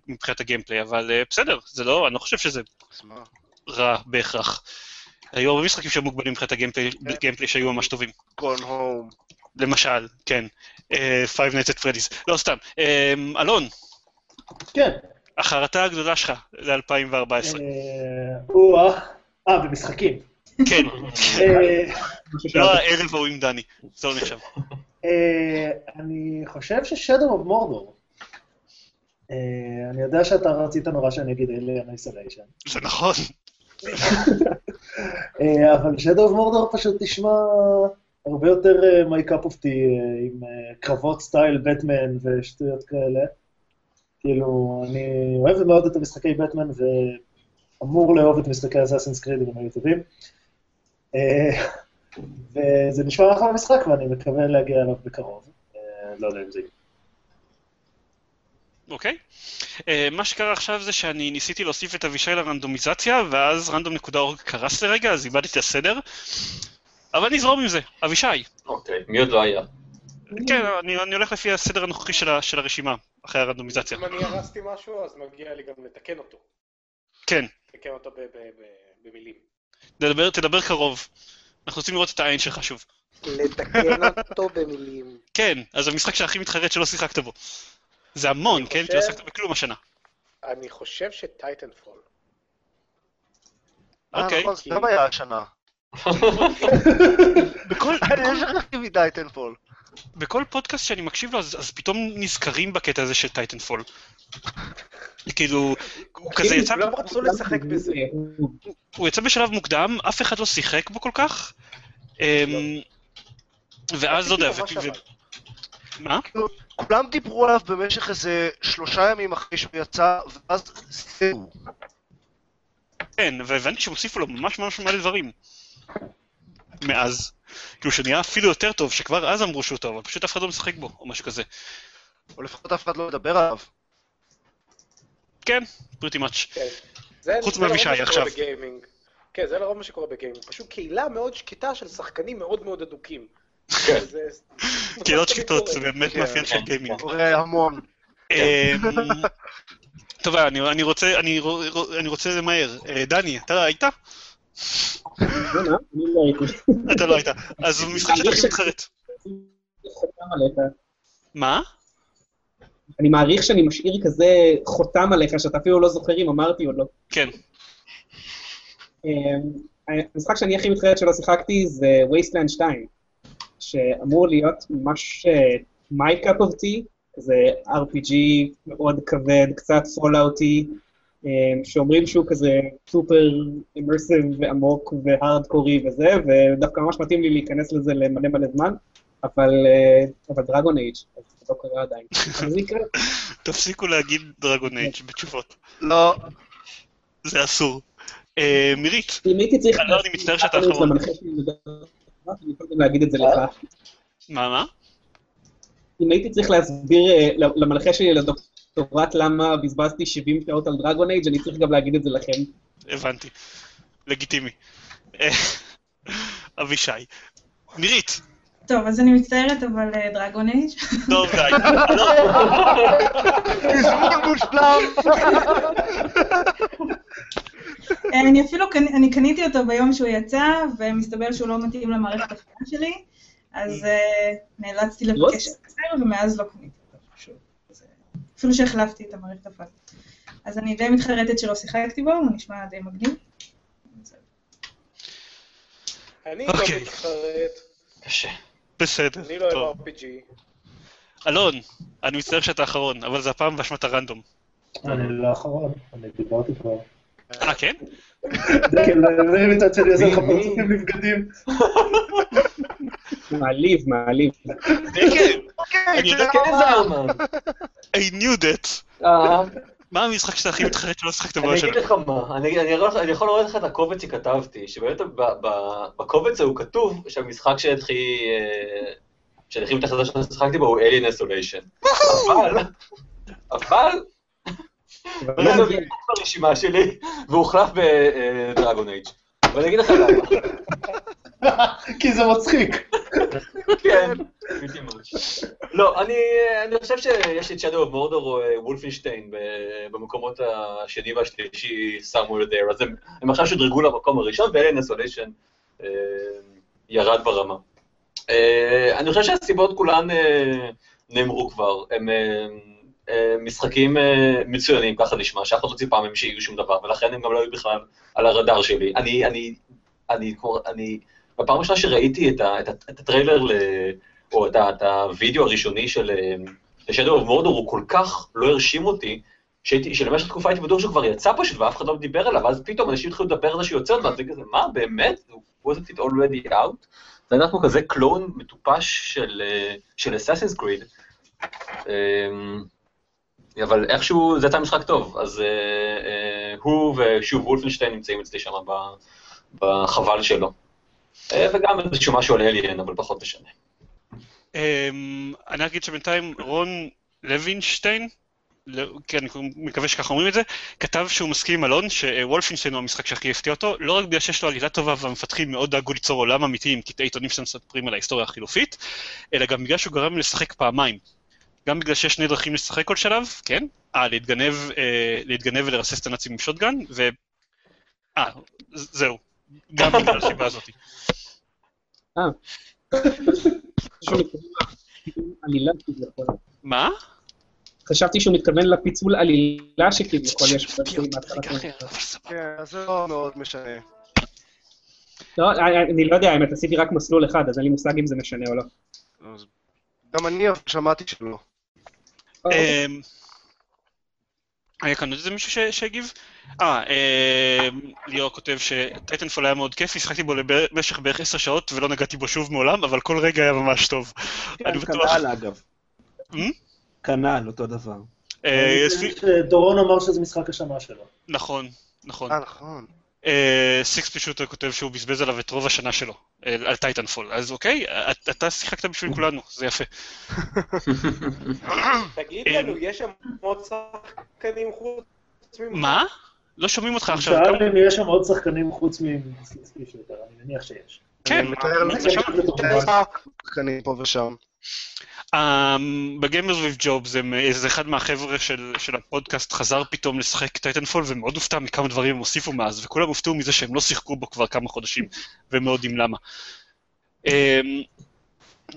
מבחינת הגיימפלי, אבל אה, בסדר, זה לא, אני לא חושב שזה? רע בהכרח. היו הרבה משחקים שהיו מוגבלים מבחינת הגיימפלי גיימפלי שהיו ממש טובים. גון הום. למשל, כן. אה, Five Nights at Freddy's. לא, סתם. אה, אלון, כן. החרטה הגדולה שלך ל-2014. אה, או-אה. אה, במשחקים. כן, לא הערב ההוא עם דני, זה לא נחשב. אני חושב ש-Shadow of Mordor. אה, אני יודע שאתה רצית נורא שאני אגיד Alien Isolation. זה נכון. אה, אבל Shadow of Mordor פשוט נשמע הרבה יותר אה, my cup of tea, אה, עם קרבות סטייל בטמן ושטויות כאלה. כאילו, אני אוהב מאוד את המשחקי בטמן ואמור לאהוב את משחקי אסאסינס קריד אם הם היו טובים. וזה נשמע אחלה משחק ואני מקווה להגיע אליו בקרוב. לא יודע אם זה יהיה. אוקיי. אה, מה שקרה עכשיו זה שאני ניסיתי להוסיף את אבישי לרנדומיזציה, ואז random.org קרס לרגע, אז איבדתי את הסדר. אבל נזרום עם זה. אבישי. אוקיי, מי עוד לא היה? כן, אני אני הולך לפי הסדר הנוכחי של ה- של הרשימה, אחרי הרנדומיזציה. אם אני הרסתי משהו, אז מגיע לי גם לתקן אותו. כן, לתקן אותו במילים. תדבר, תדבר קרוב. אנחנו רוצים לראות את העין שלך שוב. לתקן אותו במילים. כן, אז המשחק שהכי מתחרט שלא שיחקת בו. זה המון, כן? חושב- כי לא שיחקת בכלום השנה. אני חושב שטייטנפול. אה, אוקיי. נכון, זה גם היה השנה. בכל, אני שכחתי מטייטנפול. בכל פודקאסט שאני מקשיב לו, אז, אז פתאום נזכרים בקטע הזה של Titanfall. כאילו, הוא כזה יצא, כולם רצו לשחק בזה. הוא יצא בשלב מוקדם, אף אחד לא שיחק בו כל כך. אמ, ואז, לא יודע, ו-. מה? כולם דיברו עליו במשך איזה שלושה ימים אחרי שהוא יצא, ואז זהו. כן, והבנתי שהם הוסיפו לו ממש ממש מלא דברים. מאז. כאילו שנהיה אפילו יותר טוב, שכבר אז אמרו שהוא טוב, אבל פשוט אף אחד לא משחק בו, או משהו כזה. או לפחות אף אחד לא מדבר עליו. כן, פריטי מאץ'. כן. זה- חוץ מאבישי עכשיו. כן, זה לרוב מה שקורה בגיימינג. פשוט קהילה מאוד שקטה של שחקנים מאוד מאוד אדוקים. כן. קהילות שקטות, זה. באמת כן, מאפיין של כן, גיימינג. קורה המון. אמ, טוב, אני אני רוצה, אני רו- אני רוצה למהר. אה, דני, אתה היית? לא? אני לא הייתי. אתה לא היית. אז משחק שאתה הכי מתחרט. מה? אני מעריך שאני משאיר כזה חותם עליך, שאתה אפילו לא זוכר אם אמרתי או לא. כן. אמ, המשחק שאני הכי מתחרט שלא שיחקתי זה Wasteland 2, שאמור להיות ממש אה, of tea, כזה RPG מאוד כבד, קצת פולאוטי, שאומרים שהוא כזה סופר אימרסיב ועמוק והארדקורי וזה, ודווקא ממש מתאים לי להיכנס לזה למלא מלא זמן, אבל, אה, אבל דרגון אייג', אז זה לא קרה עדיין. אבל זה יקרה. תפסיקו להגיד דרגון אייג' בתשובות. לא, זה אסור. אה, מירית, צריך... לא, אני מצטער שאתה אחרון. אני גם להגיד את זה לך. מה, מה? אם הייתי צריך להסביר אה, למנחה שלי לדוקטורט למה בזבזתי 70 שעות על דרגון אייג', אני צריך גם להגיד את זה לכם. הבנתי. לגיטימי. אה, אבישי. מירית, טוב, אז אני מצטערת, אבל דרגון אייג'. טוב די. תזמון מושלם. אה, אני אפילו, אני קניתי אותו ביום שהוא יצא, ומסתבר שהוא לא מתאים למערכת הפעלה שלי, אז אה, נאלצתי לבקש החזר, ומאז לא קניתי אותו אפילו שהחלפתי את המערכת הפעלה. אז אני די מתחרטת שלא שיחקתי בו, הוא נשמע די מגניב. אני לא אוקיי. מתחרט, קשה. בסדר. אני לא. אוהב RPG. אלון, אני מצטער שאתה אחרון, אבל זה הפעם באשמת הרנדום. אני לא האחרון, אני דיברתי כבר. אה, כן? זה כן, זה מצד שני עושה לך פרצופים לבגדים. מעליב, מעליב. כן, אני יודע, כן, זרמן. I knew that. אה, מה המשחק שאתה הכי מתחרט שלא שחקת בו אני השנה? אגיד לך מה, אני, אני, יכול, אני יכול לראות לך את הקובץ שכתבתי, שבאמת ב, ב, בקובץ ההוא כתוב שהמשחק שהתחיל, אה, שאני הכי מתחת ששיחקתי בו הוא Alien Isolation. אבל, אבל, לא מביא ברשימה שלי, והוחלף בדרגון אייג'. ואני אגיד לך למה. כי זה מצחיק. כן. לא, אני, אני חושב שיש את Shadow of Mordor או אה, וולפנשטיין ב- במקומות השני והשלישי somewhere there, אז הם, הם עכשיו שדרגו למקום הראשון, ואלן איסוליישן אה, ירד ברמה. אה, אני חושב שהסיבות כולן אה, נאמרו כבר, הם אה, אה, משחקים אה, מצוינים, ככה נשמע, שאף אחד לא ציפה מהם שיהיו שום דבר, ולכן הם גם לא היו בכלל על הרדאר שלי. אני, אני, אני, אני, אני בפעם הראשונה שראיתי את, ה, את, את הטריילר, ל, או את, ה, את הוידאו הראשוני של Shadow of Mordor, הוא כל כך לא הרשים אותי, שהייתי, שלמשך תקופה הייתי בטוח שהוא כבר יצא פשוט, ואף אחד לא דיבר עליו, ואז פתאום אנשים התחילו לדבר על זה שהוא יוצא מעט, וכזה, מה, באמת? wasn't it already out? זה היה כמו כזה קלון מטופש של, אה, של אסאסינס קריד. אבל איכשהו זה יצא משחק טוב, אז אה, אה, הוא ושוב וולפנשטיין נמצאים אצלי שם בחבל שלו. אה, וגם איזשהו משהו על אליאן, אבל פחות משנה. אמ, אני אגיד שבינתיים רון לוינשטיין, לא- כן, אני מקווה שככה אומרים את זה, כתב שהוא מסכים עם אלון שוולפינשטיין הוא המשחק שהכי הפתיע אותו, לא רק בגלל שיש לו עלילה טובה והמפתחים מאוד דאגו ליצור עולם אמיתי עם קטעי עיתונים שמספרים על ההיסטוריה החילופית, אלא גם בגלל שהוא גרם לשחק פעמיים. גם בגלל שיש שני דרכים לשחק כל שלב, כן? אה, להתגנב, אה, להתגנב ולרסס את הנאצים עם שוטגן, ו... אה, זהו. גם בגלל הסיבה הזאת. שהוא מתכוון לפיצול עלילה כביכול. מה? חשבתי שהוא מתכוון לפיצול עלילה שכביכול יש מההתחלה. כן, זה לא מאוד משנה. לא, אני לא יודע, האמת, עשיתי רק מסלול אחד, אז אין לי מושג אם זה משנה או לא. גם אני שמעתי שלא. אמ, היה כאן עוד איזה מישהו ש- שהגיב? אה, אה, ליאור כותב שטייטנפול היה מאוד כיפי, שיחקתי בו במשך בערך עשר שעות ולא נגעתי בו שוב מעולם, אבל כל רגע היה ממש טוב. אני כן, בטוח. כנ"ל אגב. Hmm? כנ"ל, אותו דבר. אה, אני שדורון אמר שזה משחק השנה שלו. נכון, נכון. אה, נכון. סיקס פשוט כותב שהוא בזבז עליו את רוב השנה שלו, אה, על Titanfall. אז אוקיי, את- אתה שיחקת בשביל כולנו, זה יפה. תגיד אה, לנו, יש שם עוד שחקנים חוץ ממך? מה? לא שומעים אותך עכשיו. שאל אם יש שם עוד שחקנים חוץ מסליפי שוטר, אני מניח שיש. כן, אני מתאר לעצמי שם- שחקנים פה ושם. אמ, ב Gamers with Jobs, איזה אחד מהחבר'ה של, של הפודקאסט חזר פתאום לשחק Titanfall ומאוד הופתע מכמה דברים הם הוסיפו מאז, וכולם הופתעו מזה שהם לא שיחקו בו כבר כמה חודשים, והם לא יודעים למה. אמ,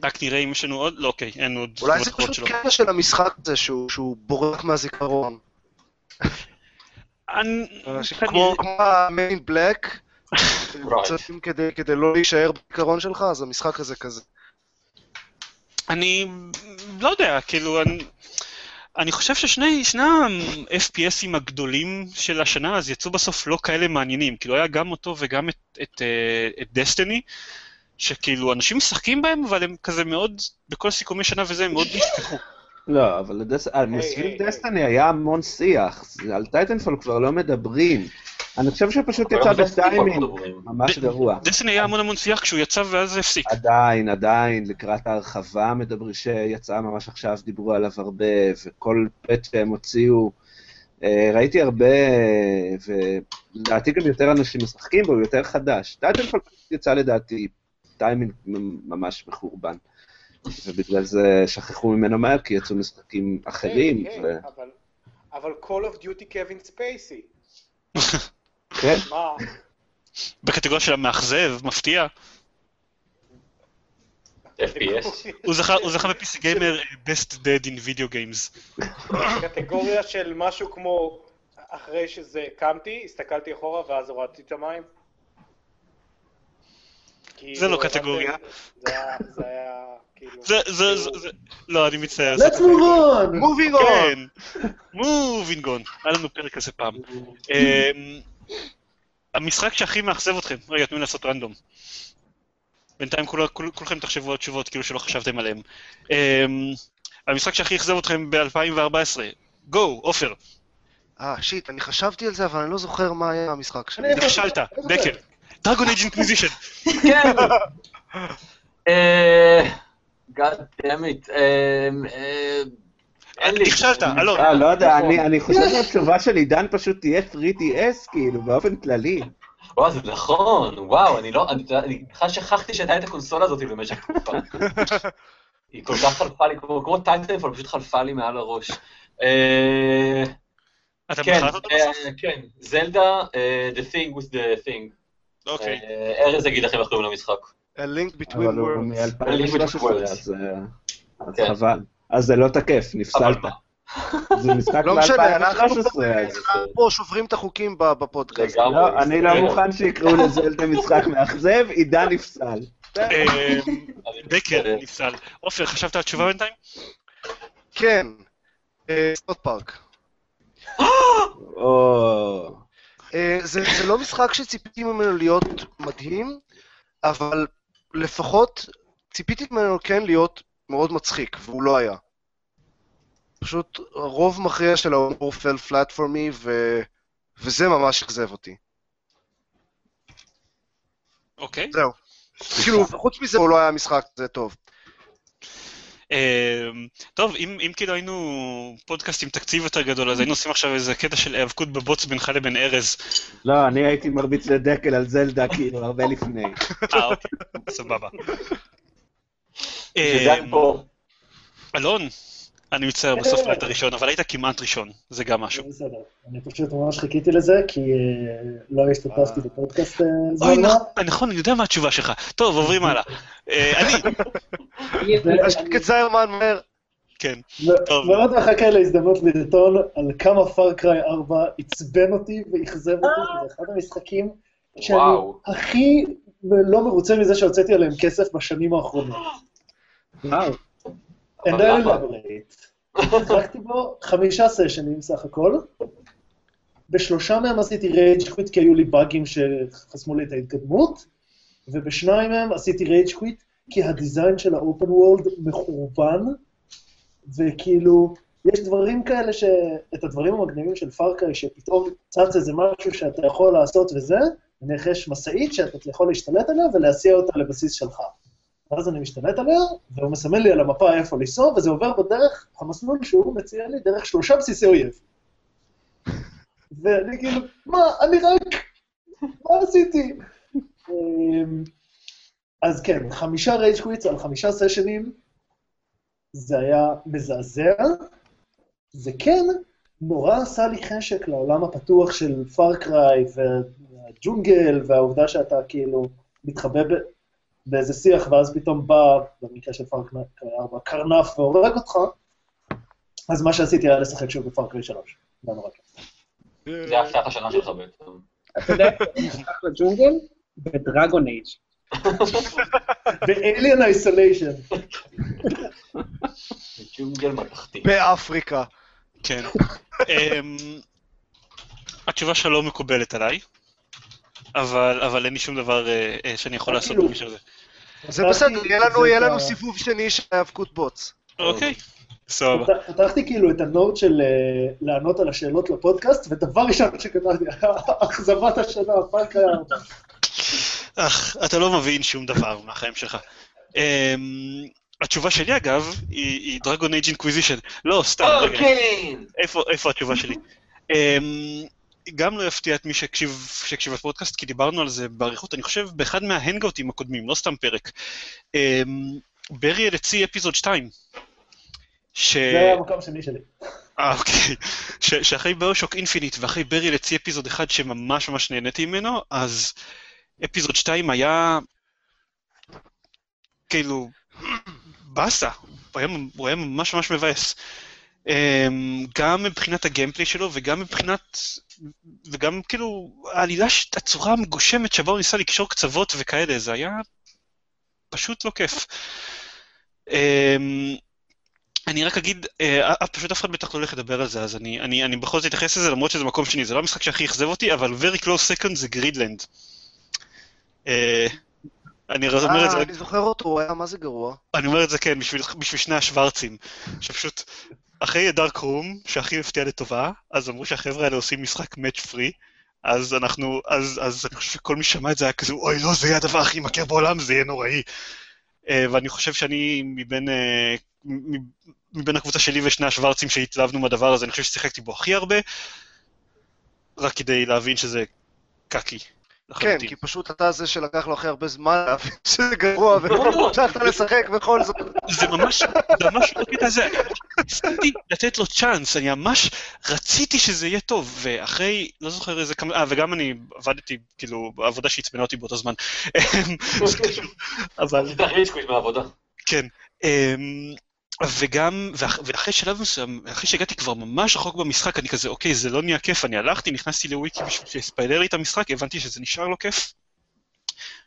רק נראה אם יש לנו עוד, לא אוקיי, אין עוד אולי זה פשוט שלו. קטע של המשחק הזה שהוא שהוא בורח מהזיכרון. אני- כמו כמו המיין בלק, כדי כדי לא להישאר בזיכרון שלך, אז המשחק הזה כזה. אני לא יודע, כאילו, אני, אני חושב ששני שני ה-FPSים הגדולים של השנה אז יצאו בסוף לא כאלה מעניינים. כאילו, היה גם אותו וגם את, את, אה, את דסטיני, שכאילו, אנשים משחקים בהם, אבל הם כזה מאוד, בכל סיכומי שנה וזה, הם מאוד נשכחו. לא, אבל לדס- על היי, סביב היי, Destiny היה המון שיח, על Titanfall כבר לא מדברים. אני חושב שפשוט יצא מדברים. ממש גרוע. Destiny היה המון המון שיח כשהוא יצא ואז הפסיק. עדיין, עדיין, לקראת ההרחבה מדברים שיצאה ממש עכשיו, דיברו עליו הרבה, וכל patch שהם הוציאו, אה, ראיתי הרבה, ולדעתי גם יותר אנשים משחקים בו, הוא יותר חדש. Titanfall יצא לדעתי טיימינג ממש מחורבן, ובגלל זה שכחו ממנו מהר, כי יצאו משחקים אחרים, אבל Call of Duty קווין ספייסי. כן? בקטגוריה של המאכזב, מפתיע. FPS. הוא זכה, ב-PC גיימר Best Dead in Video Games. קטגוריה של משהו כמו, אחרי שזה קמתי, הסתכלתי אחורה ואז הורדתי את המים. זה לא כאילו, קטגוריה. זה היה, זה היה, כאילו... זה, זה, זה, לא, אני מצטער. Let's move on! מובינג און! כן, מובינג און. היה לנו פרק כזה פעם. המשחק שהכי מאכזב אתכם, רגע, תנו לי לעשות רנדום. בינתיים כול- כול- כולכם תחשבו על תשובות כאילו שלא חשבתם עליהן. אמ, המשחק שהכי אכזב אתכם ב-2014, גו, עופר, אה, שיט, אני חשבתי על זה, אבל אני לא זוכר מה היה המשחק שלי. נכשלת, דקל. Dragon Age Inquisition. כן. אה, God damn it. אין לי. נכשלת, אלון. אה, לא יודע, אני- אני חושב שהתשובה של עידן פשוט תהיה 3DS, כאילו, באופן כללי. וואו, זה נכון, וואו, אני לא, אני בכלל שכחתי שהייתה את הקונסולה הזאת במשך תקופה. היא כל כך חלפה לי, כמו Titanfall, פשוט חלפה לי מעל הראש. אה, אתה כן, בחרת אותו אה, בסוף? כן, זלדה, The Thing with the Thing. אוקיי. ארז יגיד לכם איך קוראים למשחק. A link between אבל הוא worlds. מ-2013, Worlds. אז אה, אז כן. חבל. אז זה לא תקף, נפסלת. זה משחק לא משנה, אנחנו מ-2013, אז... פה שוברים את החוקים ב- בפודקאסט. לא, אני לא מוכן שיקראו לזלדה משחק מאכזב, עידן נפסל. דקל, מצטער. נפסל. עופר, חשבת על תשובה בינתיים? כן. אה, ספוט פארק. אה, זה זה לא משחק שציפיתי ממנו להיות מדהים, אבל לפחות ציפיתי ממנו כן להיות מאוד מצחיק, והוא לא היה. פשוט רוב מכריע של ההומור פל פלאט פור מי, וזה ממש אכזב אותי. אוקיי. זהו. כאילו, חוץ מזה הוא לא היה משחק זה טוב. אמ, טוב, אם אם כאילו היינו פודקאסט עם תקציב יותר גדול, אז היינו עושים עכשיו איזה קטע של היאבקות בבוץ בינך לבין ארז. לא, אני הייתי מרביץ לדקל על זלדה, כאילו, הרבה לפני. אה, אוקיי, סבבה. שזה אמ, אני פה. אלון, אני מצטער, בסוף לא היית ראשון, אבל היית כמעט ראשון, זה גם משהו. בסדר. אני פשוט ממש חיכיתי לזה, כי אה, לא השתתפתי בפודקאסט אה, זלדה. נכון, נכון, אני יודע מה התשובה שלך. טוב, עוברים הלאה. אה, אני, זיירמן מהר. כן. טוב. מאוד מחכה להזדמנות לטעון על כמה Far Cry 4 עצבן אותי ואכזב אותי, זה אחד המשחקים שאני. הכי לא מרוצה מזה שהוצאתי עליהם כסף בשנים האחרונות. וואו. I למה? elaborate. שיחקתי בו חמישה סשנים סך הכל. בשלושה מהם עשיתי rage quit כי היו לי באגים שחסמו לי את ההתקדמות, ובשניים מהם עשיתי רייג' קוויט כי הדיזיין של האופן וורלד מחורבן, וכאילו, יש דברים כאלה ש... את הדברים המגניבים של פארקאי, שפתאום צץ איזה משהו שאתה יכול לעשות וזה, יש משאית שאתה יכול להשתלט עליה ולהסיע אותה לבסיס שלך. ואז אני משתלט עליה, והוא מסמן לי על המפה איפה לנסוע, וזה עובר בדרך, המסלול שהוא מציע לי, דרך שלושה בסיסי אויב. ואני כאילו, מה, אני רק, מה עשיתי? אמ, אז כן, חמישה rage quits על חמישה סשנים, זה היה מזעזע. זה כן נורא עשה לי חשק לעולם הפתוח של Far Cry והג'ונגל, והעובדה שאתה כאילו מתחבא ב- באיזה שיח, ואז פתאום בא, במקרה של Far Cry 4, קרנף והורג אותך, אז מה שעשיתי היה לשחק שוב ב Far Cry 3. זה היה נורא כיף. זה הפתעת השנה שלך בעצם. אתה יודע, אני נכנס לג'ונגל בדרגון אייג'. ב-Alien Isolation. ג'ונגל מתכתי. באפריקה. כן. אמ, התשובה שלך לא מקובלת עליי, אבל אבל אין לי שום דבר אה, אה, שאני יכול לעשות בקשר לזה. זה בסדר, יהיה לנו, זה יהיה לנו סיבוב שני של האבקות בוץ. אוקיי, סבבה. פת- פתחתי כאילו את ה note של אה, לענות על השאלות לפודקאסט, ודבר ראשון שכתבתי, אכזבת השנה, Far Cry 4. אך, אתה לא מבין שום דבר מהחיים שלך. אמ, התשובה שלי אגב, היא Dragon Age Inquisition. לא, סתם. אוקיי! איפה, איפה התשובה שלי? גם לא יפתיע את מי שהקשיב, לפודקאסט, כי דיברנו על זה באריכות, אני חושב, באחד מההנגאוטים הקודמים, לא סתם פרק. אמ, Burial at Sea Episode 2. ש... זה המקום השני שלי. אה, אוקיי. ש- שאחרי BioShock Infinite ואחרי Burial at Sea Episode אחד שממש ממש נהניתי ממנו, אז episode 2 היה כאילו באסה, הוא הוא היה ממש ממש מבאס. אמ, גם מבחינת ה gameplay שלו וגם מבחינת, וגם כאילו העלילה, הצורה המגושמת שבה הוא ניסה לקשור קצוות וכאלה, זה היה פשוט לא כיף. אמ, אני רק אגיד, אה, אה, פשוט אף אחד בטח לא הולך לדבר על זה, אז אני, אני, אני בכל זאת אתייחס לזה, למרות שזה מקום שני, זה לא המשחק שהכי אכזב אותי, אבל very close second זה גרידלנד. אה, אני אומר את זה, אה, אני זוכר אותו, הוא היה מה זה גרוע. אני אומר את זה כן, בשביל, בשביל שני השוורצים, שפשוט, אחרי דארק רום, שהכי הפתיע לטובה, אז אמרו שהחבר'ה האלה עושים משחק מאץ' פרי, אז אנחנו, אז, אז אני חושב שכל מי ששמע את זה היה כזה, אוי לא, זה יהיה הדבר הכי מכיר בעולם, זה יהיה נוראי. אה, ואני חושב שאני מבין, מ- מבין הקבוצה שלי ושני השוורצים שהתלהבנו מהדבר הזה, אני חושב ששיחקתי בו הכי הרבה, רק כדי להבין שזה קקי. כן. כי פשוט אתה זה שלקח לו הכי הרבה זמן להבין שזה גרוע, והמשכת לשחק בכל זאת. זה ממש, זה ממש לא קטע הזה, ניסיתי לתת לו צ'אנס, אני ממש רציתי שזה יהיה טוב, ואחרי, לא זוכר איזה כמה, אה, וגם אני עבדתי, כאילו, בעבודה שעצבנה אותי באותו זמן, זה קשור, אבל, עשית ריצ'קוויט מהעבודה. כן, אמ, וגם, ואח- ואחרי שלב מסוים, אחרי שהגעתי כבר ממש רחוק במשחק, אני כזה, אוקיי, זה לא נהיה כיף, אני הלכתי, נכנסתי לוויקי בשביל שיספיילר לי את המשחק, הבנתי שזה נשאר לו כיף,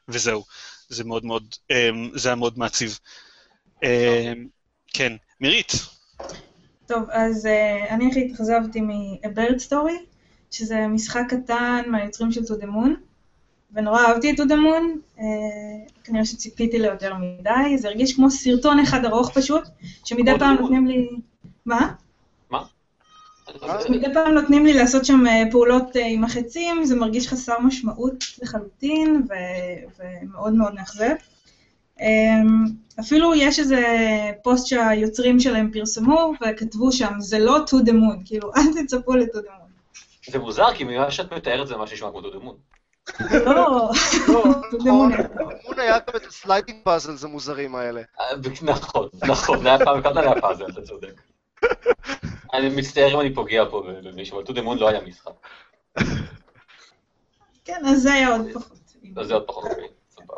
וזהו, זה מאוד מאוד, אמ, זה היה מאוד מעציב. אמ, כן, מירית, טוב, אז uh, אני הכי התאכזבתי מ-A Bird Story, שזה משחק קטן מהיוצרים של To the Moon, ונורא אהבתי את Moon, uh, כנראה שציפיתי ליותר מדי, זה הרגיש כמו סרטון אחד ארוך פשוט, שמדי פעם. נותנים לי... מה? אה, מדי פעם נותנים לי לעשות שם אה, פעולות אה, עם החצים, זה מרגיש חסר משמעות לחלוטין, ו- ומאוד מאוד מאכזב. אפילו יש איזה פוסט שהיוצרים שלהם פרסמו, וכתבו שם, זה לא to the moon, כאילו, אל תצפו ל-to the moon. זה מוזר, כי ממה שאת מתארת זה מה שנשמע כמו To the Moon. to the moon. Moon היה גם את ה sliding puzzles המוזרים האלה. נכון, נכון, זה היה פעם קטן היה פאזל, אתה צודק. אני מצטער אם אני פוגע פה במישהו, אבל To the Moon לא היה משחק. כן, אז זה היה עוד פחות. אז זה עוד פחות אוקיי, סבבה.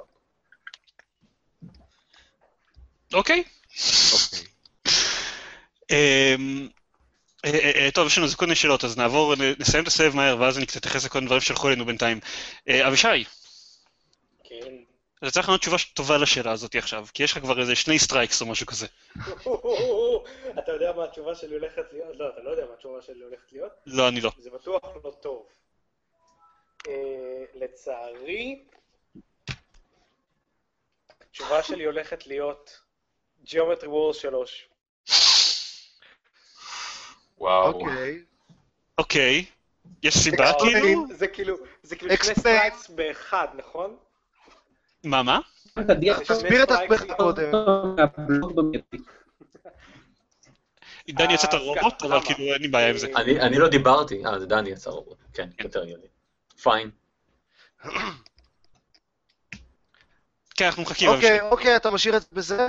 אוקיי. אה, אה, אה, טוב, יש לנו כל מיני שאלות, אז נעבור, נסיים את הסבב מהר, ואז אני קצת אתייחס לכל מיני דברים שהלכו אלינו בינתיים. אבישי, כן. אז צריך לענות תשובה טובה לשאלה הזאת עכשיו, כי יש לך כבר איזה שני strikes או משהו כזה. אתה יודע מה התשובה שלי הולכת להיות? לא, אתה לא יודע מה התשובה שלי הולכת להיות? לא, אני לא. זה בטוח לא טוב. לצערי, התשובה שלי הולכת להיות Geometry Wars 3. וואו. אוקיי. אוקיי. יש סיבה אה, כאילו? זה כאילו, זה כאילו שני. strikes באחד, נכון? מה, מה? תסביר את עצמך קודם. דני יצאת אז רובוט, ככה, אבל? כאילו אין לי בעיה עם זה. אני לא דיברתי, אה, זה דני יצא רובוט. כן, יותר הגיוני. פיין. כן, אנחנו מחכים. אוקיי, אוקיי, אתה משאיר את זה בזה?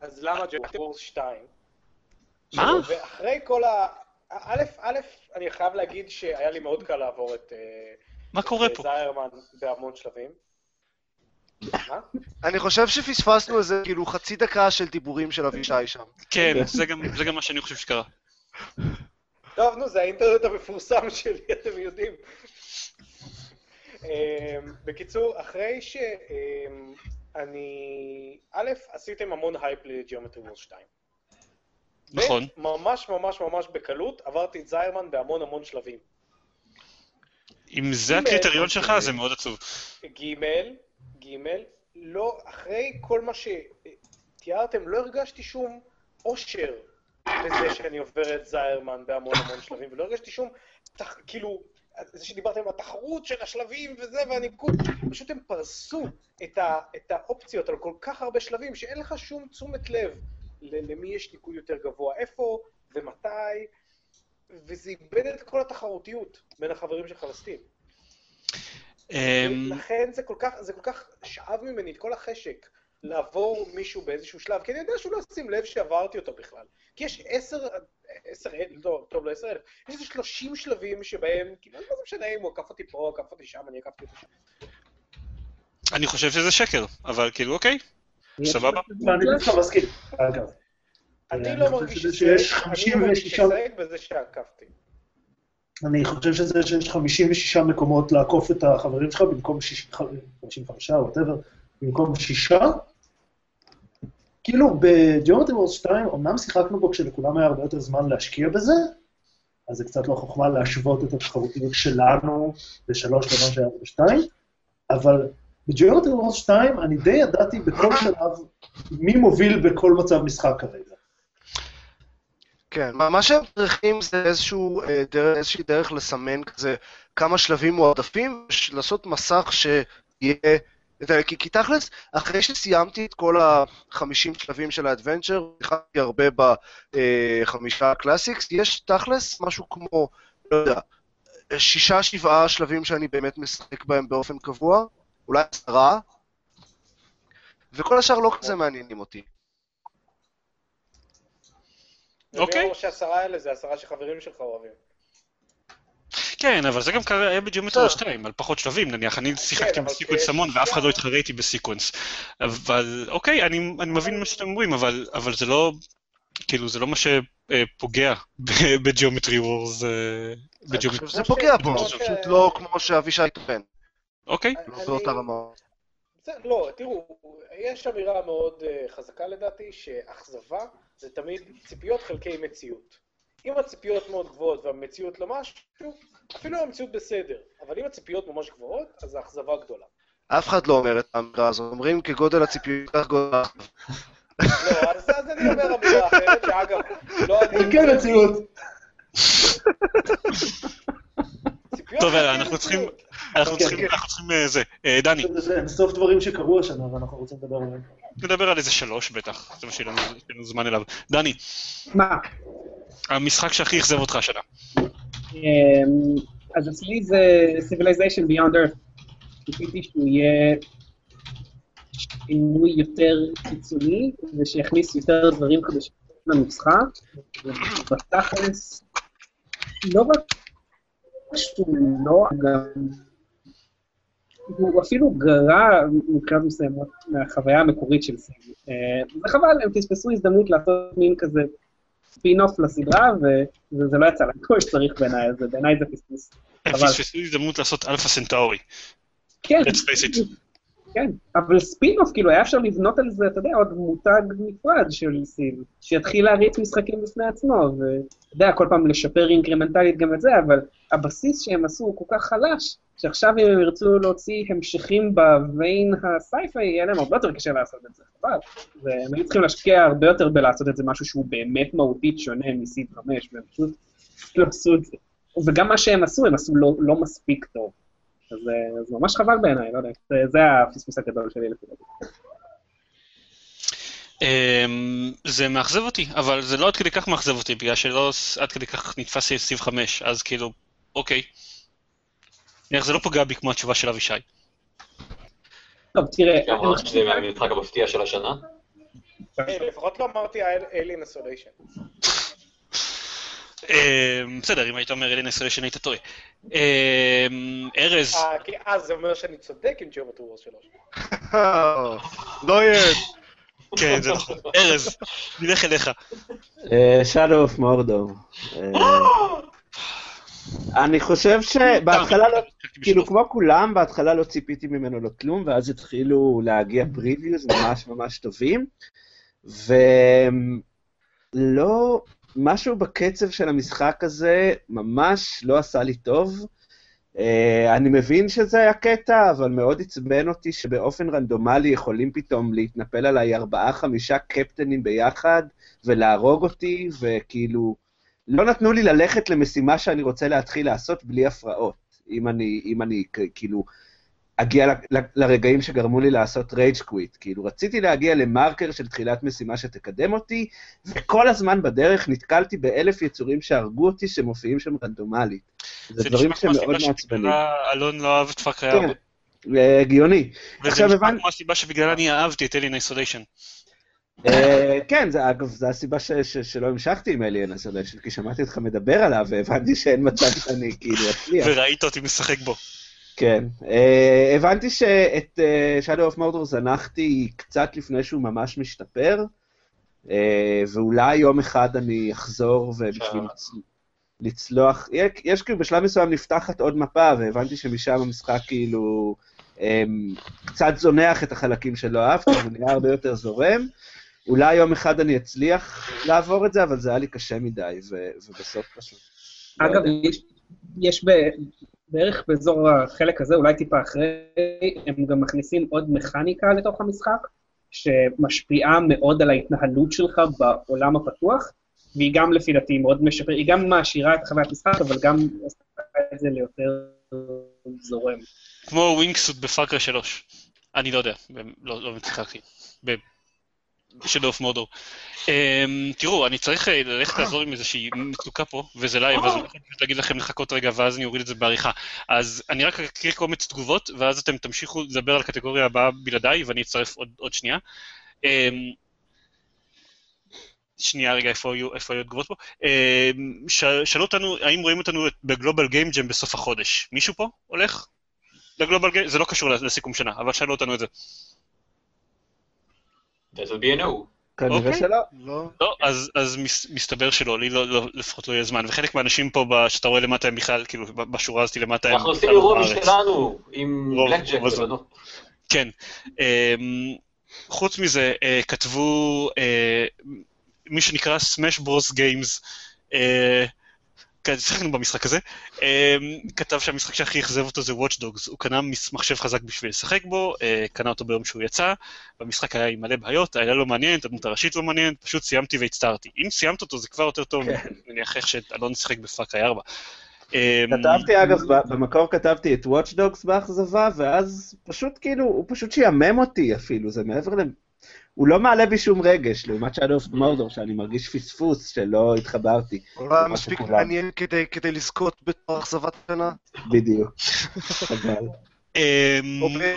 אז למה Geometry Wars 2? מה? ואחרי כל ה... א', א', אני חייב להגיד שהיה לי מאוד קל לעבור את אה, מה קורה פה? זיירמן בהמון שלבים. מה? אני חושב שפספסנו איזה כאילו חצי דקה של דיבורים של אבישי שם. כן, זה גם- מה שאני חושב שקרה. טוב, נו, זה האינטרנט המפורסם שלי, אתם יודעים. אמ, בקיצור, אחרי שאני... א', עשיתם המון הייפ ל Geometry Wars 2. נכון. ממש ממש ממש בקלות עברתי את זיירמן בהמון המון שלבים. אם זה הקריטריון שלך, זה מאוד עצוב. ג', ג', לא, אחרי כל מה שתיארתם, לא הרגשתי שום אושר בזה שאני עובר את זיירמן בהמון המון שלבים, ולא הרגשתי שום, תח, כאילו, זה שדיברתם על התחרות של השלבים וזה, והניקוד, פשוט הם פרסו את, ה, את האופציות על כל כך הרבה שלבים, שאין לך שום תשומת לב למי יש ניקוד יותר גבוה, איפה ומתי, וזה איבד את כל התחרותיות בין החברים שלך לסטים. אמ, לכן זה כל כך, זה כל כך שאב ממני את כל החשק לעבור מישהו באיזשהו שלב, כי אני יודע שהוא לא ישים לב שעברתי אותו בכלל. כי יש עשר, עשר, לא, טוב, לא עשר אלף, יש איזה שלושים שלבים שבהם, כאילו, לא משנה אם הוא עקף אותי פה, עקף אותי שם, אני עקפתי אותו שם. אני חושב שזה שקר, אבל כאילו, אוקיי, סבבה. ואני דווקא מסכים, אגב. אני אני לא חושב מרגיש שזה הישג, שיש אני 56 מרגיש הישג בזה שעקפתי. אני חושב שזה שיש 56 מקומות לעקוף את החברים שלך במקום שיש- 55 או whatever, במקום שישה. כאילו ב Geometry Wars 2, אמנם שיחקנו בו כשלכולם היה הרבה יותר זמן להשקיע בזה, אז זה קצת לא חוכמה להשוות את התחרותיות שלנו בשלוש למה שהיה בשתיים, אבל ב Geometry Wars 2 אני די ידעתי בכל שלב מי מוביל בכל מצב משחק כרגע. כן, מה שהם צריכים זה איזשהו, אה, דרך, איזושהי דרך לסמן כזה כמה שלבים מועדפים, לעשות מסך שיהיה... כי, כי תכלס, אחרי שסיימתי את כל החמישים שלבים של ה adventure, שיחקתי הרבה בחמישה ה classics, יש תכלס משהו כמו, לא יודע, שישה, שבעה שלבים שאני באמת משחק בהם באופן קבוע, אולי עשרה, וכל השאר לא כזה מעניינים אותי. אוקיי. ומי אומר שהעשרה האלה זה עשרה שחברים שלך אוהבים. כן, אבל זה גם קרה, היה ב Geometry 2, על פחות שלבים, נניח, אני שיחקתי כן, אבל ב sequence המון, ואף אחד לא התחרה איתי ב sequence. אבל, אוקיי, אני אני מבין מה שאתם אומרים, אבל אבל זה לא, כאילו, זה לא מה שפוגע בג'יומטרי וורס, אני בג'יומטרי שזה פוגע בו, זה פשוט לא כמו שאבישי טוען, אוקיי, לא באותה רמה. לא, תראו, יש אמירה מאוד uh, חזקה לדעתי, שאכזבה זה תמיד ציפיות חלקי מציאות. אם הציפיות מאוד גבוהות והמציאות לא משהו, אפילו המציאות בסדר, אבל אם הציפיות ממש גבוהות, אז האכזבה גדולה. אף אחד לא אומר את האמירה הזאת, אומרים כגודל הציפיות כך גודל... לא, אז, אז אני אומר אמירה אחרת, שאגב, לא אני... כן, מציאות. טוב, חלקי אנחנו צריכים-. אנחנו אוקיי, צריכים, כן. אנחנו צריכים אה, זה. אה, דני, סוף דברים שקרו השנה ואנחנו רוצים לדבר עליהם. נדבר על איזה שלוש בטח, זה מה שיהיה לנו זמן אליו. דני, מה? המשחק שהכי אכזב אותך השנה. אמ, אז אצלי זה Civilization Beyond Earth. ציפיתי שהוא יהיה שינוי יותר קיצוני, ושיכניס יותר דברים חדשים לנוסחה, ובתכלס, לא רק שהוא לא, גם הוא אפילו גרע מבחינת מסוימות מהחוויה המקורית של Civ. אה, זה חבל, הם פספסו הזדמנות לעשות מין כזה ספין-אוף לסדרה, וזה לא יצא להם כמו שצריך בעיניי, אז בעיניי זה פספוס. הם פספסו הזדמנות לעשות Alpha Centauri. כן, let's face it. כן, אבל ספין-אוף, כאילו, היה אפשר לבנות על זה, אתה יודע, עוד מותג נפרד של Civ, שיתחיל להריץ משחקים בפני עצמו, ואתה יודע, כל פעם לשפר אינקרמנטלית גם את זה, אבל הבסיס שהם עשו הוא כל כך חלש, שעכשיו אם הם ירצו להוציא המשכים ב vein ה sci-fi, יהיה להם הרבה יותר קשה לעשות את זה, חבל. והם היו צריכים להשקיע הרבה יותר בלעשות את זה משהו שהוא באמת מהותית שונה מ Civ 5, והם פשוט לא עשו את זה. וגם מה שהם עשו, הם עשו לא, לא מספיק טוב. אז אה, זה ממש חבל בעיניי, לא יודע, זה, זה הפספוס הגדול שלי לפי דעתי. אמ, זה מאכזב אותי, אבל זה לא עד כדי כך מאכזב אותי, בגלל שלא עד כדי כך נתפס לי סיב 5, אז כאילו, אוקיי. נניח זה לא פוגע בי כמו התשובה של אבישי. טוב, תראה, שזה מהמשחק המפתיע של השנה. אה, לפחות לא אמרתי Alien Isolation. אמ, בסדר, אם היית אומר Alien Isolation היית טועה. אמ, ארז, אה, כי אז זה אומר שאני צודק עם Geometry Wars 3. לא יהיה. כן, זה נכון. ארז, נלך אליך. Shadow of Mordor. אני חושב שבהתחלה לא, כאילו כמו כולם, בהתחלה לא ציפיתי ממנו לא כלום, ואז התחילו להגיע previews ממש ממש טובים, ולא, משהו בקצב של המשחק הזה ממש לא עשה לי טוב. Uh, אני מבין שזה היה קטע, אבל מאוד עצבן אותי שבאופן רנדומלי יכולים פתאום להתנפל עליי ארבעה-חמישה קפטנים ביחד ולהרוג אותי, וכאילו, לא נתנו לי ללכת למשימה שאני רוצה להתחיל לעשות בלי הפרעות. אם אני, אם אני כאילו אגיע ל- ל- לרגעים שגרמו לי לעשות רייג' קוויט. כאילו, רציתי להגיע למרקר של תחילת משימה שתקדם אותי, וכל הזמן בדרך נתקלתי באלף יצורים שהרגו אותי שמופיעים שם רנדומלית. זה דברים שמאוד מעצבנים. אלון לא אהב את פאקרי כן, 4. אה, הגיוני. וזה נשמע כמו הסיבה שבגללה אני אהבתי את אלין איסוליישן. אה, כן, זה אגב, זו הסיבה ש- ש- שלא המשכתי עם אליאן איסוליישן, כי שמעתי אותך מדבר עליו, והבנתי שאין מצב שאני כאילו אצליח. וראית אותי משחק בו. כן. Uh, הבנתי שאת uh, Shadow of Mordor זנחתי קצת לפני שהוא ממש משתפר, uh, ואולי יום אחד אני אחזור ובשביל לצ... לצלוח, יש, כאילו בשלב מסוים נפתחת עוד מפה, והבנתי שמשם המשחק כאילו um, קצת זונח את החלקים שלא אהבתי, הוא נהיה הרבה יותר זורם. אולי יום אחד אני אצליח לעבור את זה, אבל זה היה לי קשה מדי, ו- ובסוף פשוט... לא אגב, יודע. יש, יש ב, בערך באזור החלק הזה, אולי טיפה אחרי, הם גם מכניסים עוד מכניקה לתוך המשחק, שמשפיעה מאוד על ההתנהלות שלך בעולם הפתוח, והיא גם לפי דעתי מאוד משפרת, היא גם מעשירה את חוויית המשחק, אבל גם עושה את זה ליותר זורם. כמו wingsuit ב Far Cry 3. אני לא יודע, לא לא שיחקתי. Shadow of Mordor. תראו, אני צריך אה, ללכת לעזור עם איזושהי מצוקה פה, וזה לייב, אז אני יכול להגיד לכם לחכות רגע, ואז אני אוריד את זה בעריכה. אז אני רק אקריא קומץ תגובות, ואז אתם תמשיכו לדבר על הקטגוריה הבאה בלעדיי, ואני אצטרף עוד, עוד שנייה. אמ, שנייה רגע, איפה היו, איפה היו התגובות פה? אמ, ש, שאלו אותנו, האם רואים אותנו בגלובל גיים ג'ם בסוף החודש? מישהו פה הולך? לגלובל גיים? זה לא קשור לסיכום שנה, אבל שאלו אותנו את זה. That would be a no. כנראה אוקיי. שלא. לא. לא, אז, אז מס, מסתבר שלא, לי לא, לא, לפחות לא יהיה זמן, וחלק מהאנשים פה, ב- שאתה רואה למטה הם בכלל, כאילו, בשורה הזאת למטה הם אנחנו עושים אירוע. משלנו עם בלק ג'ק. כן. אמ, חוץ מזה, אה, כתבו אה, מי שנקרא Smash Bros Games, שיחקנו במשחק הזה, אה, כתב שהמשחק שהכי אכזב אותו זה Watch Dogs, הוא קנה מחשב חזק בשביל לשחק בו, אה, קנה אותו ביום שהוא יצא, והמשחק היה עם מלא בעיות, היה לא מעניין, הדמות הראשית לא מעניינת, פשוט סיימתי והצטערתי. אם סיימת אותו זה כבר יותר טוב, כן. נניח איך שאלון שיחק בפאקריי 4. אה, כתבתי, אגב, במקור כתבתי את Watch Dogs באכזבה, ואז פשוט כאילו, הוא פשוט שיאמם אותי אפילו, זה מעבר ל... הוא לא מעלה בי שום רגש, לעומת Shadow of Mordor, שאני מרגיש פספוס שלא התחברתי, הוא לא היה מספיק. מעניין כדי כדי לזכות בתור אכזבת קטנה. בדיוק. חבל. אמ, אוקיי,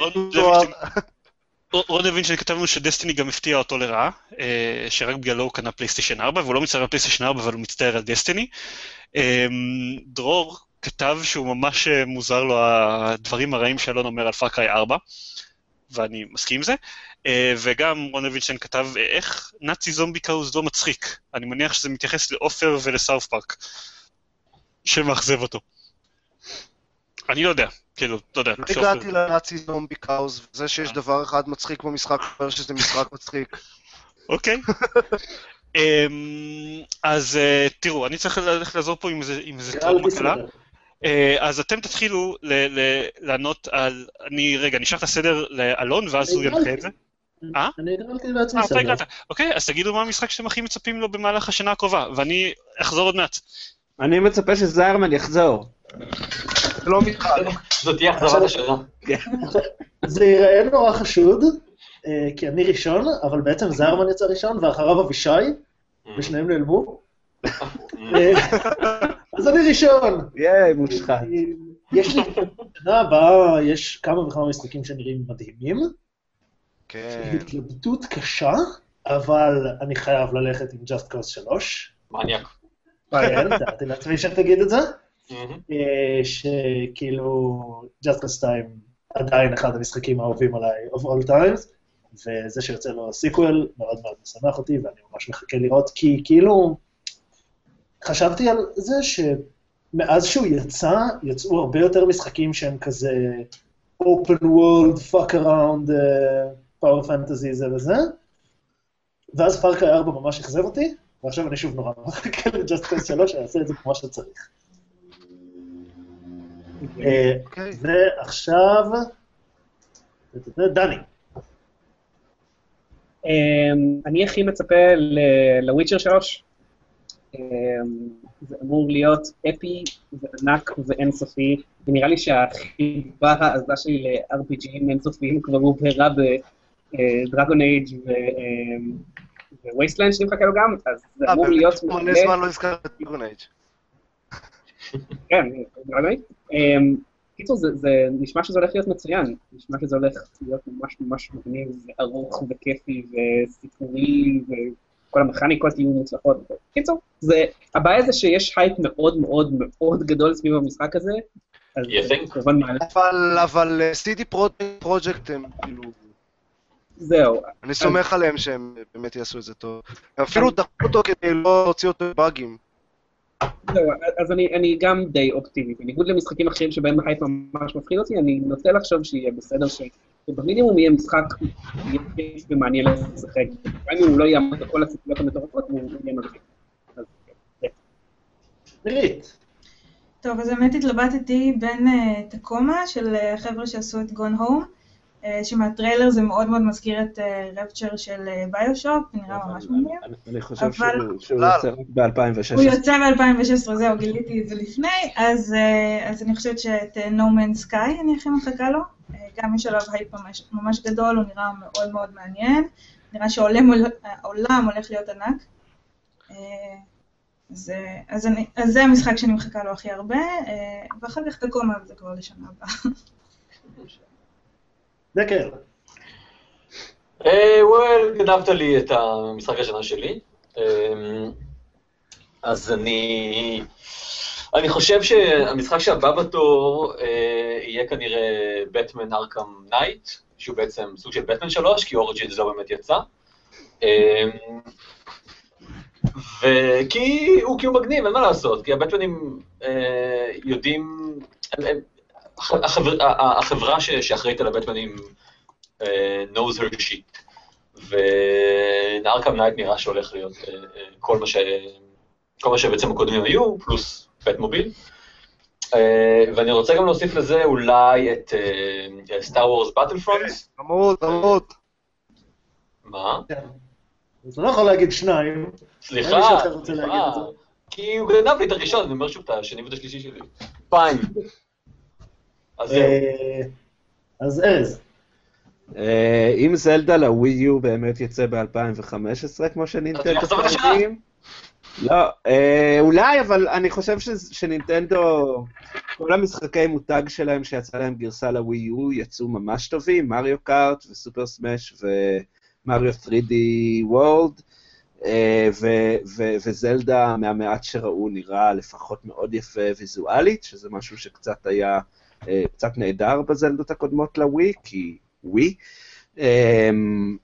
רון כתב לנו שדסטיני גם הפתיע אותו לרעה, אה, שרק בגללו הוא קנה פלייסטיישן 4, והוא לא מצטער על פלייסטיישן 4, אבל הוא מצטער על דסטיני. אמ, דרור כתב שהוא ממש אה, מוזר לו הדברים הרעים שאלון אומר על Far Cry 4, ואני מסכים עם זה. אה, וגם רון לוינשטיין כתב, אה, איך Nazi zombie cows לא מצחיק. אני מניח שזה מתייחס לעופר ול South Park, שמאכזב אותו. אני לא יודע, כאילו, אתה יודע, לא הגעתי ל Nazi zombie cows, וזה שיש דבר אחד מצחיק במשחק, אומר שזה משחק מצחיק. אוקיי. אמ, אז אה, תראו, אני צריך ללכת לעזור פה עם איזה- טראומה קלה. אה, אז אתם תתחילו ל- ל- לענות על... אני, רגע, אני אשלח את הסדר לאלון, ואז הוא ינחה את זה. אה? אני הגרלתי בעצמי אה, אתה סדר. הגעת. אוקיי, אז תגידו מה המשחק שאתם הכי מצפים לו במהלך השנה הקרובה, ואני אחזור עוד מעט. אני מצפה שזיירמן יחזור. זה לא מתחל. זאת תהיה אכזבת השנה. זה ייראה נורא חשוד, אה, כי אני ראשון, אבל בעצם זיירמן יצא ראשון, ואחריו אבישי, ושניהם נעלמו. אז אני ראשון. ייי, מושחת. יש לי, בשנה הבאה יש כמה וכמה משחקים שנראים מדהימים. כן. התלבטות קשה, אבל אני חייב ללכת עם Just Cause 3. מניאק. כן, תיארתי לעצמי שתגיד את זה. אה, שכאילו, Just Cause 2 עדיין אחד המשחקים האהובים עליי of all times, וזה שיוצא לו sequel מאוד מאוד משמח אותי, ואני ממש מחכה לראות, כי כאילו, חשבתי על זה שמאז שהוא יצא, יצאו הרבה יותר משחקים שהם כזה open world, fuck around, uh, power fantasy זה וזה, ואז Far Cry 4 ממש אכזב אותי, ועכשיו אני שוב נורא מחכה ל-Just Cause 3, שיעשה את זה כמו שצריך. אה, אוקיי. ועכשיו, דני. אמ, אני הכי מצפה לוויצ'ר 3. אמ, זה אמור להיות אפי וענק ואינסופי, ונראה לי שהחיבה העזה שלי ל-RPGים אינסופיים כבר הובהרה בדרגון אייג' ווייסטלנד שאני מחכה לו גם, אז זה אה, אמור להיות מלא מעולה. זמן לא הזכרת את Dragon Age. כן, נראה לי. אמ, קיצור, זה, זה נשמע שזה הולך להיות מצוין, נשמע שזה הולך להיות ממש ממש מגניב, וארוך וכיפי וסיפורי, וכל המכניקות יהיו מוצלחות. קיצור, זה, הבעיה זה שיש הייפ מאוד מאוד מאוד גדול סביב המשחק הזה, אז? כמובן מעלה, אבל, אבל אה, CD Projekt הם כאילו, זהו, אני סומך עליהם שהם באמת יעשו את זה טוב. הם אפילו דחו אותו כדי לא להוציא אותו בבאגים. זהו, אז אני, אני גם די אופטימי, בניגוד למשחקים אחרים שבהם ההייפ ממש מפחיד אותי, אני נוטה לחשוב שיהיה בסדר, ש- שבמינימום יהיה משחק כיף ומעניין לשחק, גם אם הוא לא יעמוד בכל הציפיות המטורפות, הוא יהיה מגניב. אז, כן. נירית. טוב, אז באמת התלבטתי בין אה, תקומה של אה, חבר'ה שעשו את גון הום, שמהטריילר זה מאוד מאוד מזכיר את Rapture של אה, BioShock, נראה ממש מגניב. אני- אני חושב אבל- שהוא- שהוא לא. יוצא רק ב-2016. הוא יוצא ב-2016, זהו, גיליתי את זה לפני, אז, אה, אז אני חושבת שאת אה, No Man's Sky אני הכי מחכה לו. אה, גם יש עליו הייפ ממש, ממש גדול, הוא נראה מאוד מאוד מעניין. נראה שהעולם העולם הולך להיות ענק. אה, אז, אה, אז, אני, אז זה המשחק שאני מחכה לו הכי הרבה, אה, ואחר כך Tacoma, זה כבר לשנה הבאה. אה, וואל, גנבת לי את המשחק השנה שלי. אה, אז אני... אני חושב שהמשחק שהבא בתור אה, יהיה כנראה Batman Arkham Knight, שהוא בעצם סוג של בטמן 3, כי Origins לא באמת יצא. אה, וכי הוא כי הוא מגניב, אין מה לעשות, כי הבטמנים אה, יודעים, הם, הם, החבר, החברה ש- שאחראית על הבטמנים אה, knows her shit. ו Arkham Knight נראה שהולך להיות אה, אה, כל מה, ש... כל מה שבעצם הקודמים היו, פלוס Batmobile. אה, ואני רוצה גם להוסיף לזה אולי את Star Wars Battlefront. עמוד, עמוד. מה? אז אתה לא יכול להגיד שניים. סליחה, סליחה. כי הוא גנב לי את הראשון, אני אומר שוב את השני ואת השלישי שלי. פיין. אז זהו. אה, אז ארז. אה, אם זלדה לווי יו באמת יצא ב-2015, כמו שנינטנדו. טוענים, לא, אה, אולי, אבל אני חושב ש- שנינטנדו, כל המשחקי מותג שלהם שיצא להם גרסה לווי יו יצאו ממש טובים, מריו קארט וסופר סמאש ומריו 3D וורלד, אה, ו- ו- וזלדה מהמעט שראו נראה לפחות מאוד יפה ויזואלית, שזה משהו שקצת היה אה, קצת נהדר בזלדות הקודמות לווי, כי ווי. אמ,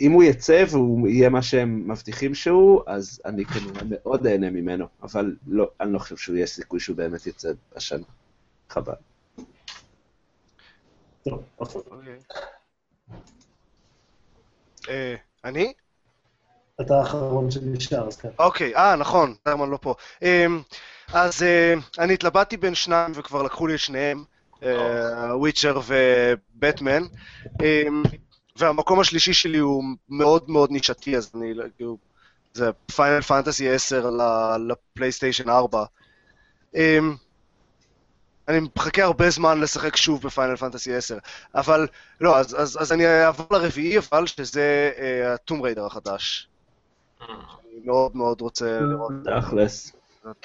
אם הוא יצא והוא יהיה מה שהם מבטיחים שהוא, אז אני כנראה מאוד אהנה ממנו, אבל לא, אני לא חושב שהוא יהיה סיכוי שהוא באמת יצא השנה. חבל. עופר. אוקיי. אה, אני? אתה האחרון שנשאר, אז כן. אוקיי, אה, נכון, הרמן לא פה. אמ, אז אה, אני התלבטתי בין שניים וכבר לקחו לי את שניהם, אה, וויצ'ר ובטמן. והמקום השלישי שלי הוא מאוד מאוד נישתי, אז אני, לא- כאילו, זה פיינל פנטסי 10 ל- לפלייסטיישן 4. אמ, אני מחכה הרבה זמן לשחק שוב ב Final Fantasy 10, אבל לא, אז, אז, אז אני אעבור לרביעי, אבל שזה ה Tomb Raider החדש. אני מאוד מאוד רוצה לראות תכלס.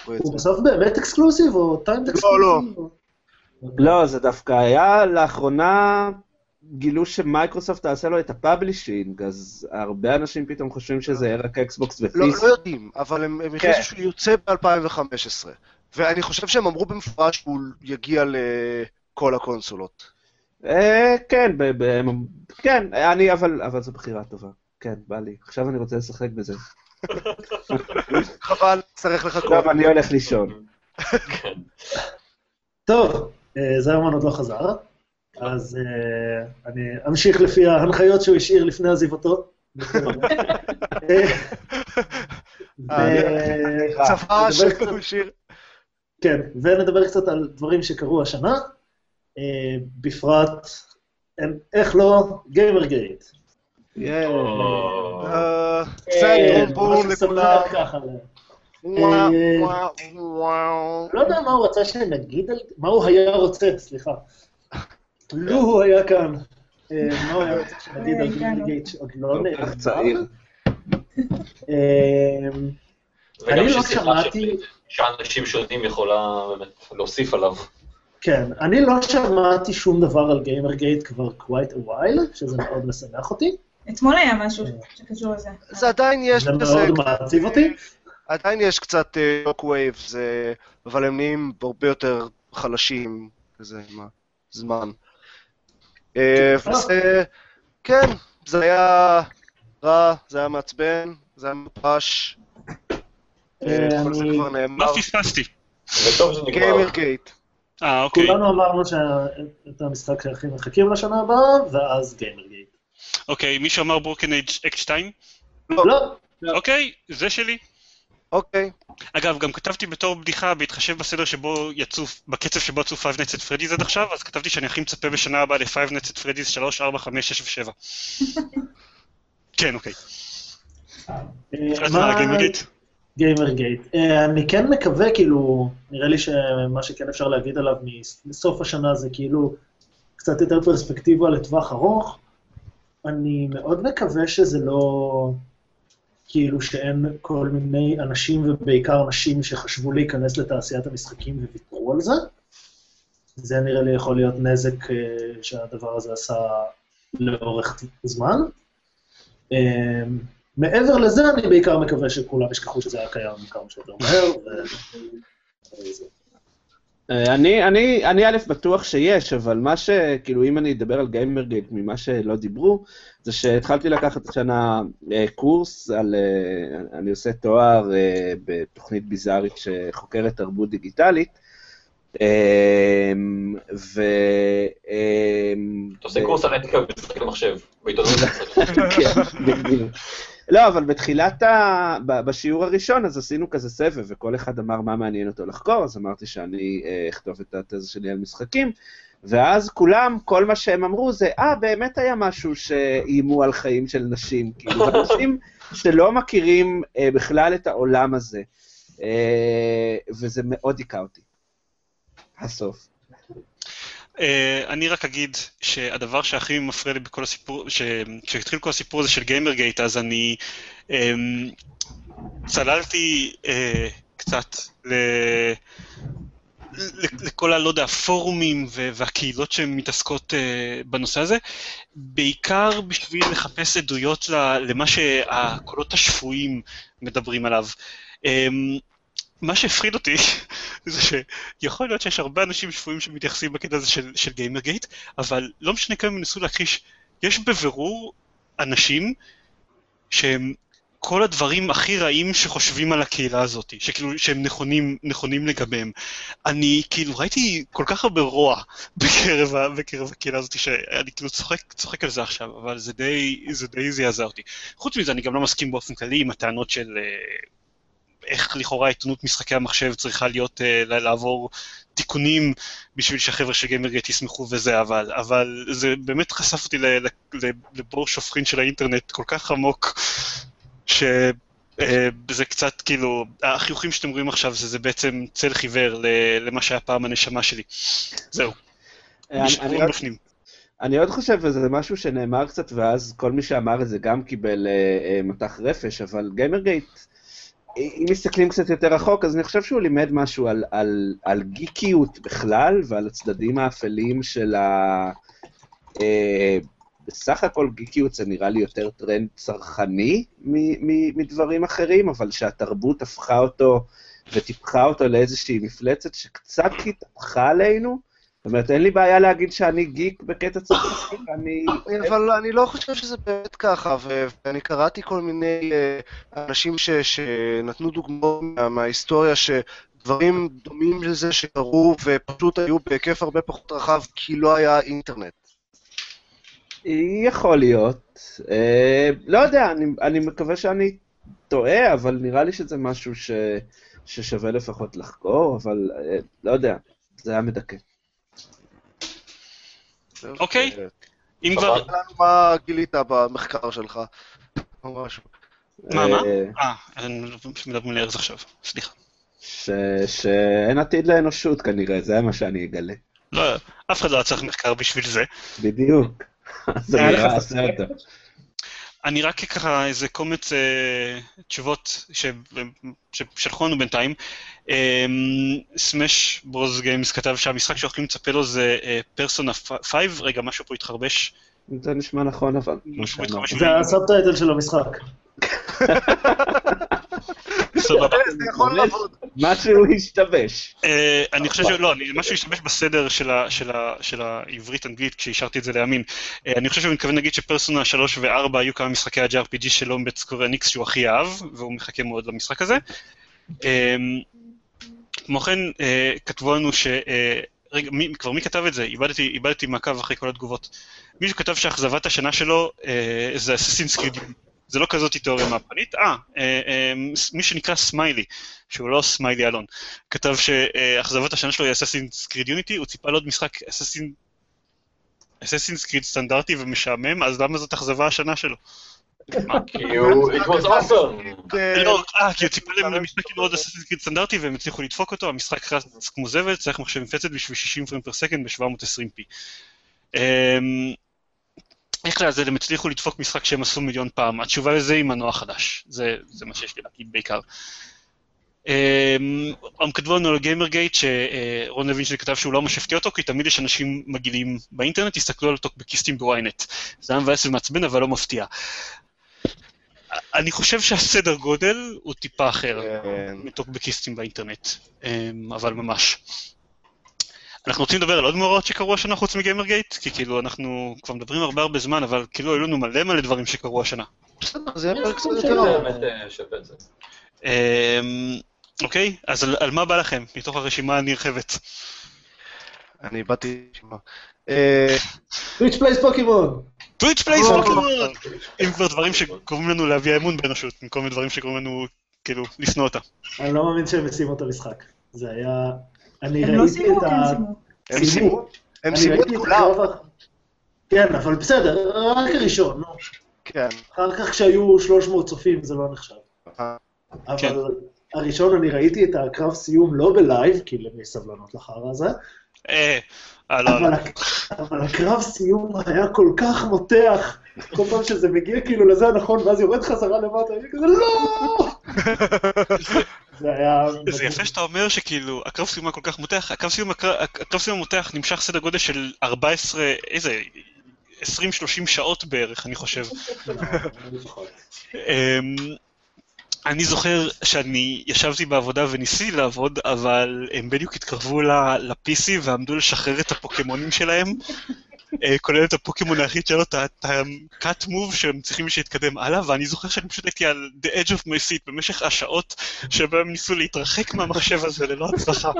הוא זה. בסוף באמת exclusive או timed exclusive? לא. לא, זה דווקא היה לאחרונה, גילו שמייקרוסופט תעשה לו את ה publishing, אז הרבה אנשים פתאום חושבים שזה יהיה רק Xbox לא, ו PC. לא יודעים, אבל הם, הם כן. שהוא יוצא ב-2015. ואני חושב שהם אמרו במפורש שהוא יגיע לכל הקונסולות. אה, כן, ב- ב- כן, אני, אבל אבל זו בחירה טובה. כן, בא לי. עכשיו אני רוצה לשחק בזה. חבל, צריך לחכות. טוב, אני הולך לישון. כן. טוב, אה, זרמן עוד לא חזר, אז אה, אני אמשיך לפי ההנחיות שהוא השאיר לפני עזיבתו. צבא שהוא השאיר. כן, ונדבר קצת על דברים שקרו השנה, אה, בפרט, איך לא, גיימר גייט. אה, קצת לכולם. לא יודע מה הוא רצה שנגיד, על- מה הוא היה רוצה, סליחה. לו הוא היה כאן. אה, מה הוא היה רוצה שנגיד על גיימר גייט שעוד לא כל נאמר. כך צעיר. אה, אני לא שמעתי- שאנשים שונים יכולה באמת להוסיף עליו. כן, אני לא שמעתי שום דבר על GamerGate כבר quite a while, שזה מאוד משמח אותי. אתמול היה משהו שקשור לזה. זה עדיין יש זה מאוד מעציב אותי. עדיין יש קצת shockwave, אבל הם נהיים הרבה יותר חלשים, כזה, עם הזמן. אה, וזה, כן, זה היה רע, זה היה מעצבן, זה היה. אה, כל זה כבר מה נאמר. פספסתי? וטוב שזה נגמר. GamerGate. אה, אוקיי. כולנו אמרנו שאת המשחק שהכי מחכים לשנה הבאה, ואז GamerGate. אוקיי, מישהו אמר Broken Age Act 2? לא, אוקיי, זה שלי. אוקיי. אגב, גם כתבתי בתור בדיחה, בהתחשב בסדר שבו יצאו, בקצב שבו יצאו Five Nights at Freddy's עד עכשיו, אז כתבתי שאני הכי מצפה בשנה הבאה ל-Five Nights at Freddy's 3, 4, 5, 6 ו-7. כן, אוקיי. אה, אז מה- מה, גיימר גייט? גיימר גייט. אה, אני כן מקווה, כאילו, נראה לי שמה שכן אפשר להגיד עליו מסוף השנה זה כאילו קצת יותר פרספקטיבה לטווח ארוך. אני מאוד מקווה שזה לא, כאילו שאין כל מיני אנשים, ובעיקר נשים, שחשבו להיכנס לתעשיית המשחקים וויתרו על זה. זה נראה לי יכול להיות נזק אה, שהדבר הזה עשה לאורך זמן. אה, מעבר לזה, אני בעיקר מקווה שכולם ישכחו שזה היה קיים כמה שיותר מהר. ו- אני, אני, אני א', בטוח שיש, אבל מה ש... כאילו, אם אני אדבר על גיימר גייט ממה שלא דיברו, זה שהתחלתי לקחת השנה אה, קורס על... אה, אני עושה תואר אה, בתוכנית ביזארית שחוקרת תרבות דיגיטלית. אה, ו... אה, אתה עושה קורס על אתיקה במשחקי מחשב, בעיתונות. לא, אבל בתחילת ה... בשיעור הראשון, אז עשינו כזה סבב, וכל אחד אמר מה מעניין אותו לחקור, אז אמרתי שאני אה, אכתוב את התזה שלי על משחקים, ואז כולם, כל מה שהם אמרו זה, אה, באמת היה משהו שאיימו על חיים של נשים, כאילו, אנשים שלא מכירים אה, בכלל את העולם הזה, אה, וזה מאוד היכה אותי. הסוף. אה, אני רק אגיד שהדבר שהכי מפריע לי בכל הסיפור, כשהתחיל כל הסיפור הזה של גיימר גייט, אז אני אמ, צללתי אה, קצת ל... ל- לכל ה... לא יודע, הפורומים ו- והקהילות שמתעסקות אה, בנושא הזה, בעיקר בשביל לחפש עדויות למה שהקולות השפויים מדברים עליו. מה שהפחיד אותי זה שיכול להיות שיש הרבה אנשים שפויים שמתייחסים בקטע הזה של, של גיימר גייט, אבל לא משנה כמה הם ניסו להכחיש, יש בבירור אנשים שהם כל הדברים הכי רעים שחושבים על הקהילה הזאת, שכאילו שהם נכונים, נכונים לגביהם. אני כאילו ראיתי כל כך הרבה רוע בקרב, בקרב הקהילה הזאת, שאני כאילו צוחק, צוחק על זה עכשיו, אבל זה די, זה די זעזע אותי. חוץ מזה, אני גם לא מסכים באופן כללי עם הטענות של אה, איך לכאורה עיתונות משחקי המחשב צריכה להיות, אה, לעבור תיקונים בשביל שהחבר'ה של גיימרגייט ישמחו וזה, אבל, אבל זה באמת חשף אותי לבור שופכין של האינטרנט כל כך עמוק, שזה קצת כאילו, החיוכים שאתם רואים עכשיו זה, זה בעצם צל חיוור למה שהיה פעם הנשמה שלי. זהו, אני- נשארו אני עוד-. אני עוד חושב, וזה משהו שנאמר קצת, ואז כל מי שאמר את זה גם קיבל אה, אה, מטח רפש, אבל GamerGate, אם מסתכלים קצת יותר רחוק, אז אני חושב שהוא לימד משהו על, על, על גיקיות בכלל, ועל הצדדים האפלים של ה... אה, בסך הכל גיקיות זה נראה לי יותר טרנד צרכני מ- מ- מדברים אחרים, אבל שהתרבות הפכה אותו וטיפחה אותו לאיזושהי מפלצת שקצת התהפכה עלינו. זאת אומרת, אין לי בעיה להגיד שאני גיק בקטע צרכני, אני... אבל אני לא חושב שזה באמת ככה, ואני קראתי כל מיני אה, אנשים ש- שנתנו דוגמאות מה- מההיסטוריה שדברים דומים לזה שקרו ופשוט היו בהיקף הרבה פחות רחב כי לא היה אינטרנט. יכול להיות. אה, לא יודע, אני, אני מקווה שאני טועה, אבל נראה לי שזה משהו ש, ששווה לפחות לחקור, אבל אה, לא יודע, זה היה מדכא. זהו, אוקיי. אם. כבר... ספר לנו מה גילית במחקר שלך, או משהו. מה, מה? אה, אה, מדברים על ארז עכשיו, סליחה. ש, שאין עתיד לאנושות כנראה, זה מה שאני אגלה. לא, אף אחד לא היה צריך מחקר בשביל זה. בדיוק. אז היה אני לך אעשה ספק? אותו. אני רק ככה איזה קומץ אה, תשובות ש- ששלחו לנו בינתיים. אה, סמש ברוז גיימס כתב שהמשחק שהולכים לצפה לו זה פרסונה 5, רגע, משהו פה התחרבש. זה נשמע נכון, אבל... זה הסאבטייטל של המשחק. סבבה. לעבוד. משהו השתבש. אה, אני חושב שלא, אני- משהו השתמש בסדר של העברית-אנגלית כשהשארתי את זה לימין. אה, אני חושב שהוא מתכוון להגיד שפרסונה 3 ו-4 היו כמה משחקי ה-JRPG של לומבט סקורניקס שהוא הכי אהב, והוא מחכה מאוד למשחק הזה. אה, כמו כן, אה, כתבו לנו ש... אה, רגע, מי, כבר מי כתב את זה? איבדתי, איבדתי מעקב אחרי כל התגובות. מישהו כתב שאכזבת השנה שלו אה, זה Assassin's Creed. זה לא כזאת תיאוריה מהפכנית. אה, אה, אה, מי שנקרא סמיילי, שהוא לא סמיילי אלון, כתב שאכזבת השנה שלו היא Assassin's Creed Unity, הוא ציפה לעוד משחק. Assassin's Creed סטנדרטי ומשעמם, אז למה זאת אכזבה השנה שלו? כי הוא, it was awesome. לא, אה, כי הוא ציפה להם למשחק עם עוד Assassin's Creed סטנדרטי והם הצליחו לדפוק אותו, המשחק רץ כמו זבל, צריך מחשב מפלצת בשביל 60 frame per second ב-720p. איך לעזאזל הם הצליחו לדפוק משחק שהם עשו מיליון פעם? התשובה לזה היא מנוע חדש, זה, זה מה שיש לי להגיד בעיקר. אמ, הם כתבו לנו על GamerGate שרון לוינשטיין כתב שהוא לא ממש הפתיע אותו, כי תמיד יש אנשים מגעילים באינטרנט, תסתכלו על טוקבקיסטים ב Ynet. זה היה מבאס ומעצבן, אבל לא מפתיע. אני חושב שהסדר גודל הוא טיפה אחר כן. מטוקבקיסטים באינטרנט, אמ, אבל ממש. אנחנו רוצים לדבר על עוד מאורעות שקרו השנה חוץ מגיימרגייט? כי כאילו אנחנו כבר מדברים הרבה הרבה זמן, אבל כאילו היו לנו מלא מלא דברים שקרו השנה. בסדר, זה יהיה קצת זה יותר אה. אמ, אוקיי, אז על, מה בא לכם מתוך הרשימה הנרחבת? אני באתי... אה, Twitch Plays Pokémon. Twitch Plays Pokémon! אם כבר דברים שגורמים לנו להביע אמון באנושות, במקום דברים שגורמים לנו כאילו לשנוא אותה. אני לא מאמין שהם סיימו את המשחק. זה היה... אני הם לא ראיתי את ה... סיימו. הם סיימו, הם אני סיימו את כולם. כן, אבל בסדר, רק הראשון, נו. כן. אחר כך כשהיו 300 צופים זה לא נחשב. כן. אבל הראשון, אני ראיתי את הקרב סיום לא בלייב, כי למי סבלנות לחרא הזה. אבל הק- אבל הקרב סיום היה כל כך מותח, כל פעם שזה מגיע כאילו לזה הנכון, ואז יורד חזרה למטה, אני כזה לא! זה היה... זה יפה שאתה אומר שכאילו הקרב סיום היה כל כך מותח, הקרב סיום, הקרב, הקרב סיום המותח נמשך סדר גודל של 14, איזה, 20-30 שעות בערך, אני חושב. אני זוכר שאני ישבתי בעבודה וניסיתי לעבוד, אבל הם בדיוק התקרבו ל-PC ועמדו לשחרר את הפוקימונים שלהם, אה, כולל את הפוקימון היחיד שלו, את ה-cut move שהם צריכים שיתקדם הלאה, ואני זוכר שאני פשוט הייתי על the edge of my seat במשך השעות שבהם ניסו להתרחק מהמחשב הזה ללא הצלחה.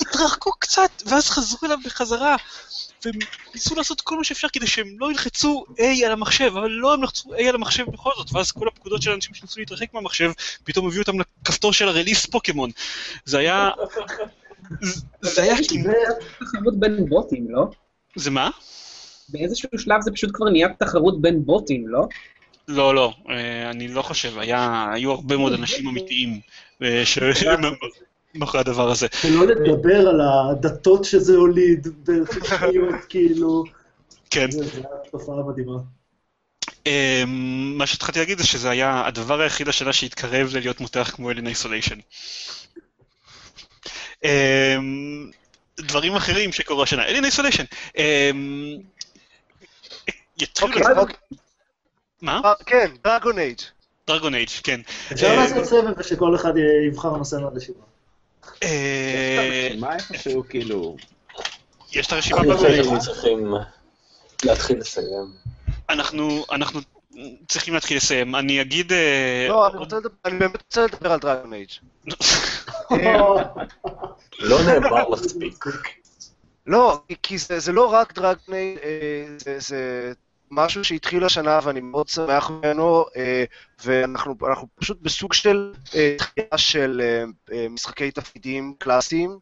התרחקו קצת, ואז חזרו אליו בחזרה. והם ניסו לעשות כל מה שאפשר כדי שהם לא ילחצו A על המחשב, אבל לא הם לחצו A על המחשב בכל זאת, ואז כל הפקודות של האנשים שניסו להתרחק מהמחשב, פתאום הביאו אותם לכפתור של הרליס פוקימון. זה היה... זה- זה היה. תחרות בין בוטים, לא? זה מה? באיזשהו שלב זה פשוט כבר נהיה תחרות בין בוטים, לא? לא, לא, אה, אני לא חושב, היה, היו הרבה מאוד אנשים אמיתיים מאחורי הדבר הזה. שלא לדבר על הדתות שזה הוליד בחלקיות, כאילו. כן. זה היה תופעה מדהימה. אה, מה שהתחלתי להגיד זה שזה היה הדבר היחיד השנה שהתקרב ללהיות מותח כמו אלין איסוליישן. דברים אחרים שקורו השנה, אלין איסוליישן. יתחילו... אוקיי, אוקיי. מה? אה, כן, דרגון אייג'. דרגון אייג', כן. אפשר לעשות סבב ושכל אחד יבחר נושא מהרשימה. אה, מה איפשהו, כאילו... יש את הרשימה אני חושב בגוגל. שאנחנו צריכים להתחיל לסיים. אנחנו, אנחנו צריכים להתחיל לסיים. אני אגיד... אה, לא, אני רוצה לדבר, אני באמת רוצה לדבר על דרגון אייג'. לא נאמר מספיק. לא, כי זה, זה לא רק דרגון אייג', אה, זה, זה משהו שהתחיל השנה ואני מאוד שמח ממנו, אה, ואנחנו אנחנו פשוט בסוג של אה, תחייה של אה, אה, משחקי תפקידים קלאסיים.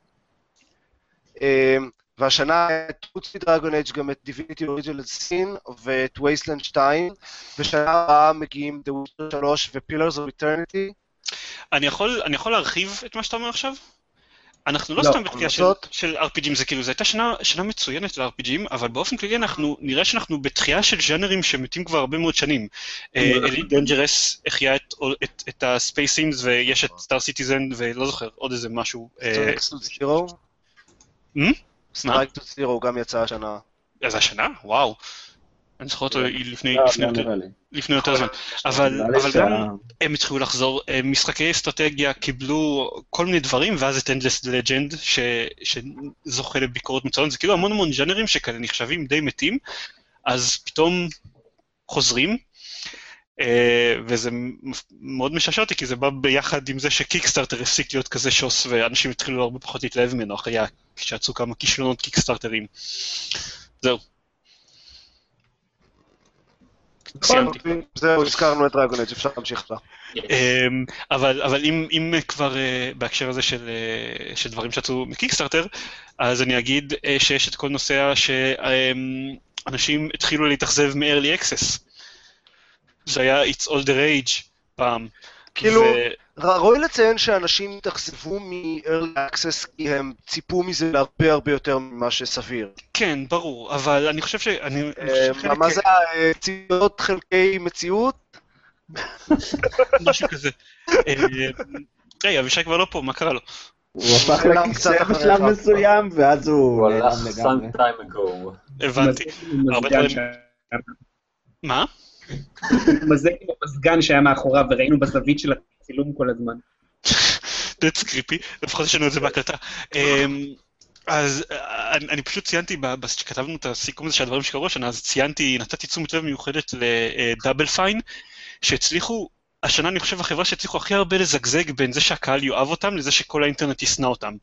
אה, והשנה חוץ מדרגון אייג' גם את דיוויניטי אוריג'ל סין ואת וייסלנד 2, ושנה הבאה מגיעים The Witcher 3 ו-Pillars of אני יכול להרחיב את מה שאתה אומר עכשיו? אנחנו לא, לא, סתם בתחייה של? של RPGים, זה כאילו, זו הייתה שנה, שנה מצוינת ל-RPGים, אבל באופן כללי אנחנו, נראה שאנחנו בתחייה של ז'אנרים שמתים כבר הרבה מאוד שנים. Elite Dangerous החיה את, את, את ה space sims, ויש את Star Citizen, ולא זוכר, עוד איזה משהו. Strike Suit Zero גם יצא השנה. אז השנה? וואו. אני זוכר אותו לפני, יותר, יותר זמן. אבל, לי אבל גם הם התחילו לחזור, אה, משחקי אסטרטגיה קיבלו כל מיני דברים, ואז את Endless Legend, שזוכה לביקורות מצוינות, זה כאילו המון המון ז'אנרים שכאלה נחשבים די מתים, אז פתאום חוזרים, אה, וזה מאוד משעשע אותי, כי זה בא ביחד עם זה שקיקסטארטר הפסיק להיות כזה שוס, ואנשים התחילו הרבה פחות להתלהב ממנו, אחרי שיצאו כמה כישלונות קיקסטארטרים. זהו. סיימתי. זהו, הזכרנו את דרגון אייג', אפשר להמשיך. אמ, אבל, אבל אם, כבר אה, בהקשר הזה של, אה, של דברים שיצאו מקיקסטארטר, אז אני אגיד אה, שיש את כל נושא שאנשים התחילו להתאכזב מ-early access. זה היה It's all the rage פעם. כאילו, ראוי לציין שאנשים התאכזבו מ-early access כי הם ציפו מזה להרבה הרבה יותר ממה שסביר. כן, ברור, אבל אני חושב ש... אני, אני חושב אה, מה זה הציפיות חלקי מציאות? משהו כזה. אה, היי, אבישי כבר לא פה, מה קרה לו? הוא הפך לכיסא. בשלב מסוים, ואז הוא הוא הלך לגמרי. time ago. הבנתי. מה? מזג עם המזגן שהיה מאחוריו, וראינו בזווית של הצילום כל הזמן. That's creepy, לפחות יש לנו את זה בהקלטה. אמ, אז אה, אני, אני פשוט ציינתי, כשכתבנו את הסיכום הזה של הדברים שקרו השנה, אז ציינתי, נתתי תשומת לב מיוחדת לדאבל פיין, שהצליחו, השנה אני חושב החברה שהצליחו הכי הרבה לזגזג בין זה שהקהל יאהב אותם לזה שכל האינטרנט ישנא אותם.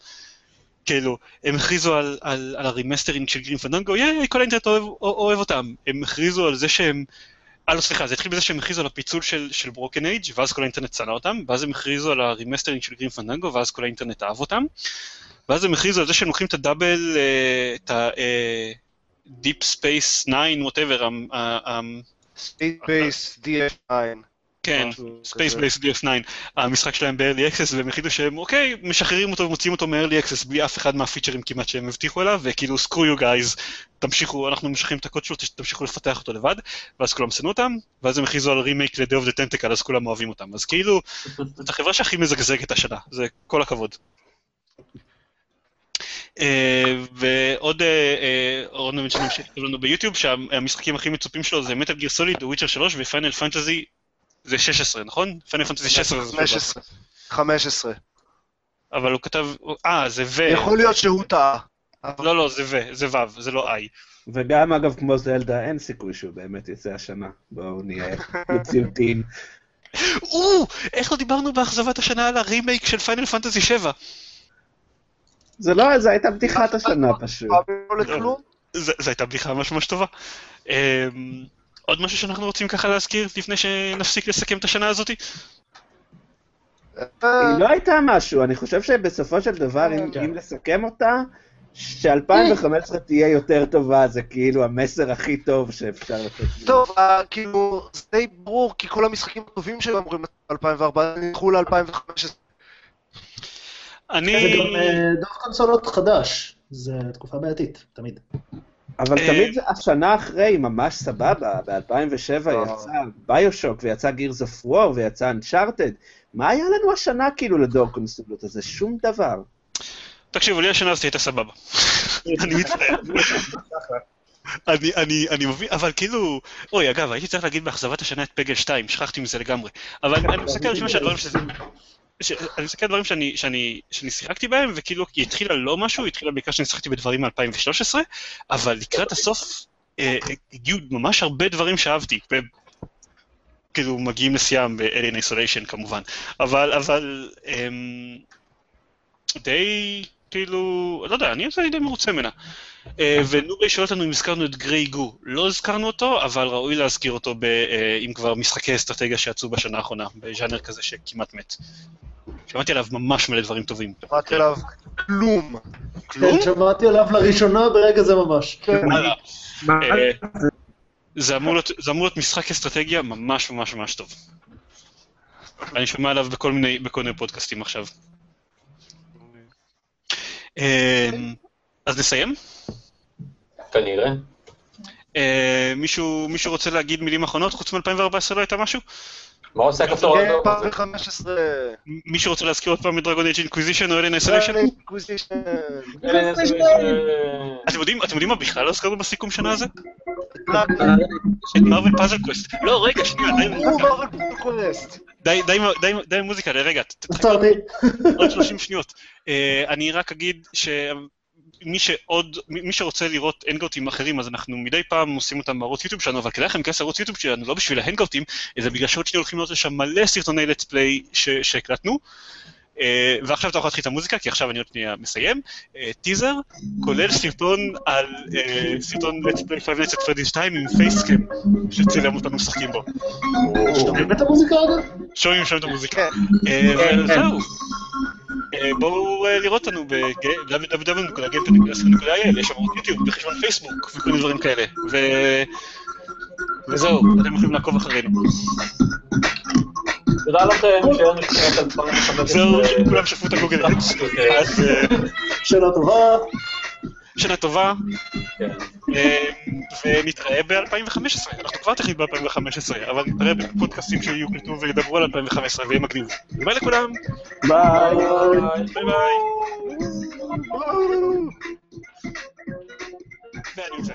כאילו, הם הכריזו על, על, על ה remastering של Grim Fandango, ייי, כל האינטרנט אוהב, אוהב אותם. הם הכריזו על זה שהם... אה, לא, סליחה, זה התחיל בזה שהם הכריזו על הפיצול של, של Broken Age ואז כל האינטרנט שנא אותם, ואז הם הכריזו על ה remastering של Grim Fandango, ואז כל האינטרנט אהב אותם, ואז הם הכריזו על זה שהם לוקחים את ה Double, אה, את ה-Deep Space 9, whatever, ה- ה- ה- State Base DF9. כן, Space. Base DF9, המשחק שלהם ב-early access, והם החליטו שהם, אוקיי, משחררים אותו ומוציאים אותו מ-early access בלי אף אחד מהפיצ'רים כמעט שהם הבטיחו אליו, וכאילו, screw you guys, תמשיכו, אנחנו משחררים את הקוד שלו, תמשיכו לפתח אותו לבד, ואז כולם שנאו אותם, ואז הם הכריזו על רימייק ל-Day of the Tentacle, אז כולם אוהבים אותם. אז כאילו, זאת החברה שהכי מזגזגת השנה, זה כל הכבוד. אה, ועוד אה, אה, עוד נבין שנמשיך לנו ביוטיוב, שהמשחקים הכי מצופים שלו זה Metal Gear Solid, Witcher 3 ו Final Fantasy זה 16, נכון? Final Fantasy 16 זה 15. 15. אבל הוא כתב, אה, זה ו... יכול להיות שהוא טעה. לא, לא, זה V, זה V, זה לא I. וגם, אגב, כמו זלדה, אין סיכוי שהוא באמת יצא השנה. בואו נהיה מציאותיים. או, איך לא דיברנו באכזבת השנה על הרימייק של Final Fantasy 7? זה לא, זה הייתה בדיחת השנה פשוט. לא? זו הייתה בדיחה ממש ממש טובה. עוד משהו שאנחנו רוצים ככה להזכיר לפני שנפסיק לסכם את השנה הזאתי? אה, היא לא הייתה משהו, אני חושב שבסופו של דבר, אם- כן. לסכם אותה, ש-2015 תהיה יותר טובה, זה כאילו המסר הכי טוב שאפשר לתת. טוב, אה, כאילו, זה די ברור, כי כל המשחקים הטובים שהם אמורים ב-2004 נדחו ל-2015. אני... זה גם אה, דוח קונסולות חדש, זה תקופה בעייתית, תמיד. אבל אה, תמיד השנה אחרי ממש סבבה, ב-2007 אה. יצא ביושוק, ויצא גירס אוף וור, ויצא אנצ'ארטד. מה היה לנו השנה כאילו לדור קונסולות הזה? שום דבר. תקשיבו, לי השנה הזאת הייתה סבבה. אני מצטער. אני, אני, אני מבין, אבל כאילו, אוי, אגב, הייתי צריך להגיד באכזבת השנה את פגל 2, שכחתי מזה לגמרי. אבל אני מסתכל על רשימה של הדברים שזה... אני מסתכל על דברים שאני, שאני, שאני שיחקתי בהם, וכאילו היא התחילה לא משהו, היא התחילה בעיקר שאני שיחקתי בדברים מ-2013, אבל לקראת הסוף אה, הגיעו ממש הרבה דברים שאהבתי. ו... כאילו מגיעים לשיאם ב-Alien Isolation כמובן, אבל, אבל, אמ, די, כאילו, לא יודע, אני לי די מרוצה ממנה. אה, ונורי שואל אותנו אם הזכרנו את גריי גו. לא הזכרנו אותו, אבל ראוי להזכיר אותו ב, אה, אם כבר משחקי אסטרטגיה שיצאו בשנה האחרונה, בז'אנר כזה שכמעט מת. שמעתי עליו ממש מלא דברים טובים. שמעתי עליו כלום. כלום? כן, שמעתי עליו לראשונה ברגע זה ממש. מה אה, זה אמור להיות- זה אמור להיות משחק אסטרטגיה ממש ממש ממש טוב. אני שומע עליו בכל מיני, בכל מיני פודקאסטים עכשיו. אה, אז נסיים? כנראה. אה, מישהו מישהו רוצה להגיד מילים אחרונות? חוץ מ-2014 לא הייתה משהו? מה עושה הכפתור האדום? 2015... מישהו רוצה להזכיר עוד פעם את Dragon Age Inquisition או אלן? Inquisition. אתם יודעים אתם יודעים מה בכלל לא הזכרנו בסיכום שנה הזה? את Marvel Puzzle Quest. לא, רגע, שנייה, די עם המוזיקה. מרק Quest. די- די די די מוזיקה, רגע, עצרתי. עוד 30 שניות. אה, אני רק אגיד שמי שעוד, מי שרוצה לראות הנגאוטים אחרים, אז אנחנו מדי פעם עושים אותם בערוץ יוטיוב שלנו, אבל כדאי לכם להיכנס לערוץ יוטיוב שלנו, לא בשביל ההנגאוטים, אלא בגלל שעוד שנייה הולכים להיות לשם מלא סרטוני ש- שהקלטנו. אה, ועכשיו אתה יכול להתחיל את המוזיקה, כי עכשיו אני עוד שנייה מסיים. אה, טיזר, כולל סרטון על אה, סרטון let's play 5 Nights at Freddy's 2 עם פייסקאם, שצילם אותנו משחקים בו. שומעים את המוזיקה אגב? שומעים שם את המוזיקה. כן. אה, וזהו. אה, בואו לראות אותנו ב-www.gamepad.il, יש שם ערוץ יוטיוב, בחשבון פייסבוק וכל מיני דברים כאלה. וזהו, אתם יכולים לעקוב אחרינו. תודה לכם, שיהיה לנו שנת 2015. זהו, כולם שפו את ה Google Ads. אז אה, שאלה טובה. שנה טובה, כן. אה, ונתראה ב-2015. אנחנו כבר תכף ב-2015, אבל נתראה בפודקאסטים שיוקלטו וידברו על 2015 ויהיה מגניב. ביי לכולם, ביי. ביי ביי. ואני יוצא.